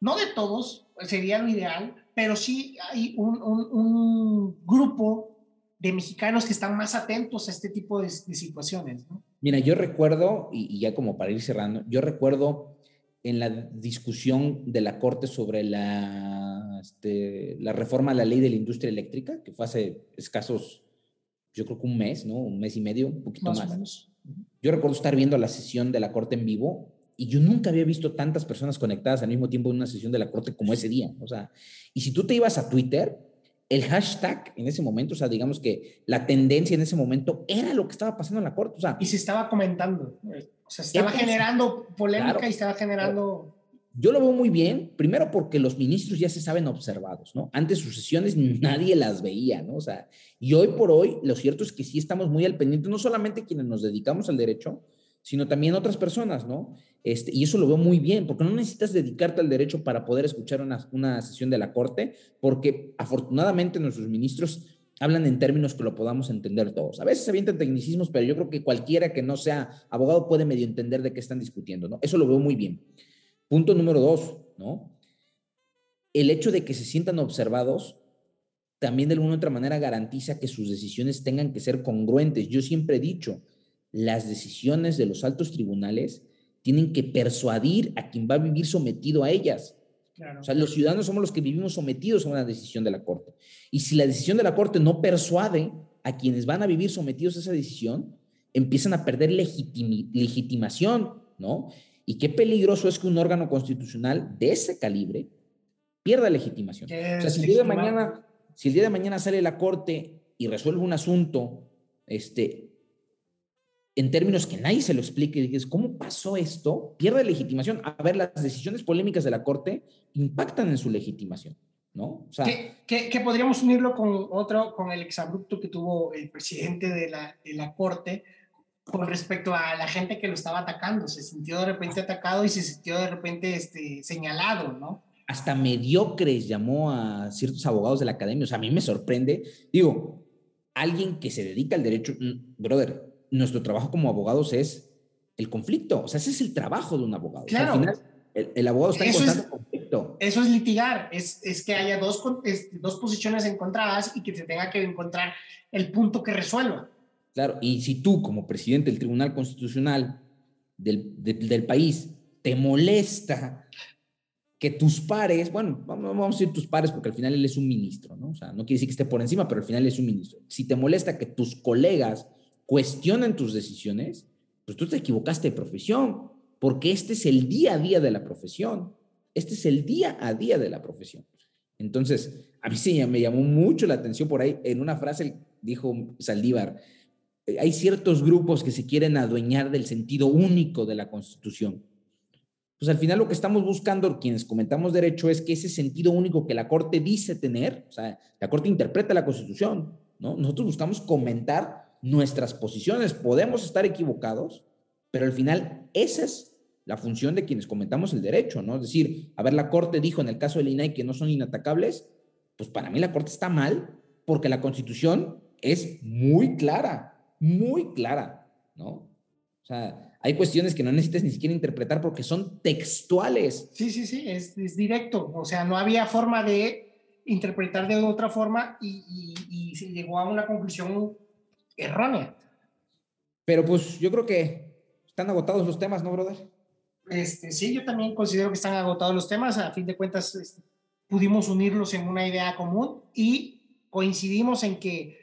no de todos, sería lo ideal, pero sí hay un, un, grupo de mexicanos que están más atentos a este tipo de, situaciones. ¿no? Mira, yo recuerdo, y, y, ya como para ir cerrando, yo recuerdo en la discusión de la Corte sobre la, este, la reforma a la ley de la industria eléctrica, que fue hace escasos, yo creo que un mes, ¿no? Un mes y medio, un poquito más. más. Yo recuerdo estar viendo la sesión de la Corte en vivo y yo nunca había visto tantas personas conectadas al mismo tiempo en una sesión de la Corte como ese día. O sea, y si tú te ibas a Twitter, el hashtag en ese momento, o sea, digamos que la tendencia en ese momento era lo que estaba pasando en la Corte. O sea, y se estaba comentando. O sea, estaba generando polémica y estaba generando... Yo lo veo muy bien, primero porque los ministros ya se saben observados, ¿no? Antes sus sesiones <laughs> nadie las veía, ¿no? O sea, y hoy por hoy lo cierto es que sí estamos muy al pendiente, no solamente quienes nos dedicamos al derecho, sino también otras personas, ¿no? Este, y eso lo veo muy bien, porque no necesitas dedicarte al derecho para poder escuchar una, una sesión de la Corte, porque afortunadamente nuestros ministros hablan en términos que lo podamos entender todos. A veces se avientan tecnicismos, pero yo creo que cualquiera que no sea abogado puede medio entender de qué están discutiendo, ¿no? Eso lo veo muy bien. Punto número dos, ¿no? El hecho de que se sientan observados también de alguna u otra manera garantiza que sus decisiones tengan que ser congruentes. Yo siempre he dicho, las decisiones de los altos tribunales tienen que persuadir a quien va a vivir sometido a ellas. O sea, los ciudadanos somos los que vivimos sometidos a una decisión de la Corte. Y si la decisión de la Corte no persuade a quienes van a vivir sometidos a esa decisión, empiezan a perder legitimación, ¿no? Y qué peligroso es que un órgano constitucional de ese calibre pierda legitimación. O sea, si el, día de mañana, si el día de mañana sale la Corte y resuelve un asunto este, en términos que nadie se lo explique, dices, ¿cómo pasó esto? Pierde legitimación. A ver, las decisiones polémicas de la Corte impactan en su legitimación, ¿no? O sea, que, podríamos unirlo con otro, con el exabrupto que tuvo el presidente de la, de la Corte con respecto a la gente que lo estaba atacando. Se sintió de repente atacado y se sintió de repente este, señalado, ¿no? Hasta mediocres llamó a ciertos abogados de la academia. O sea, a mí me sorprende. Digo, alguien que se dedica al derecho, brother, nuestro trabajo como abogados es el conflicto. O sea, ese es el trabajo de un abogado. Claro. al final, el, abogado está eso en constante conflicto. Eso es litigar, es, es que haya dos, dos posiciones encontradas y que se tenga que encontrar el punto que resuelva. Claro, y si tú como presidente del Tribunal Constitucional del, del país te molesta que tus pares, bueno, vamos a decir tus pares porque al final él es un ministro, ¿no? O sea, no quiere decir que esté por encima, pero al final es un ministro. Si te molesta que tus colegas cuestionan tus decisiones, pues tú te equivocaste de profesión, porque este es el día a día de la profesión. Este es el día a día de la profesión. Entonces, a mí sí me llamó mucho la atención por ahí, en una frase dijo Saldívar, hay ciertos grupos que se quieren adueñar del sentido único de la Constitución. Pues al final lo que estamos buscando, quienes comentamos derecho, es que ese sentido único que la Corte dice tener, o sea, la Corte interpreta la Constitución, ¿no? Nosotros buscamos comentar nuestras posiciones. Podemos estar equivocados, pero al final esa es la función de quienes comentamos el derecho, ¿no? Es decir, a ver, la Corte dijo en el caso del INAI que no son inatacables, pues para mí la Corte está mal porque la Constitución es muy clara, muy clara, ¿no? O sea, hay cuestiones que no necesitas ni siquiera interpretar porque son textuales. Sí, sí, sí, es, directo. O sea, no había forma de interpretar de otra forma y, y se llegó a una conclusión errónea. Pero pues yo creo que están agotados los temas, ¿no, brother? Este, sí, yo también considero que están agotados los temas. A fin de cuentas, este, pudimos unirlos en una idea común y coincidimos en que,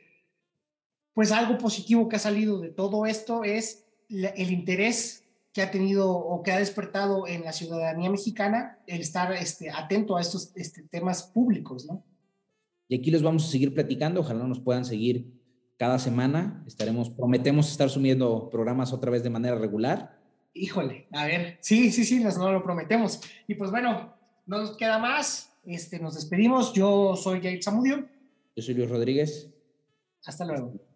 pues algo positivo que ha salido de todo esto es el interés que ha tenido o que ha despertado en la ciudadanía mexicana el estar este, atento a estos este, temas públicos, ¿no? Y aquí les vamos a seguir platicando, ojalá nos puedan seguir cada semana. Estaremos, prometemos estar subiendo programas otra vez de manera regular. Híjole, a ver, sí, sí, sí, nos lo prometemos. Y pues bueno, no nos queda más. Este, nos despedimos. Yo soy Jair Zamudio. Yo soy Luis Rodríguez. Hasta luego.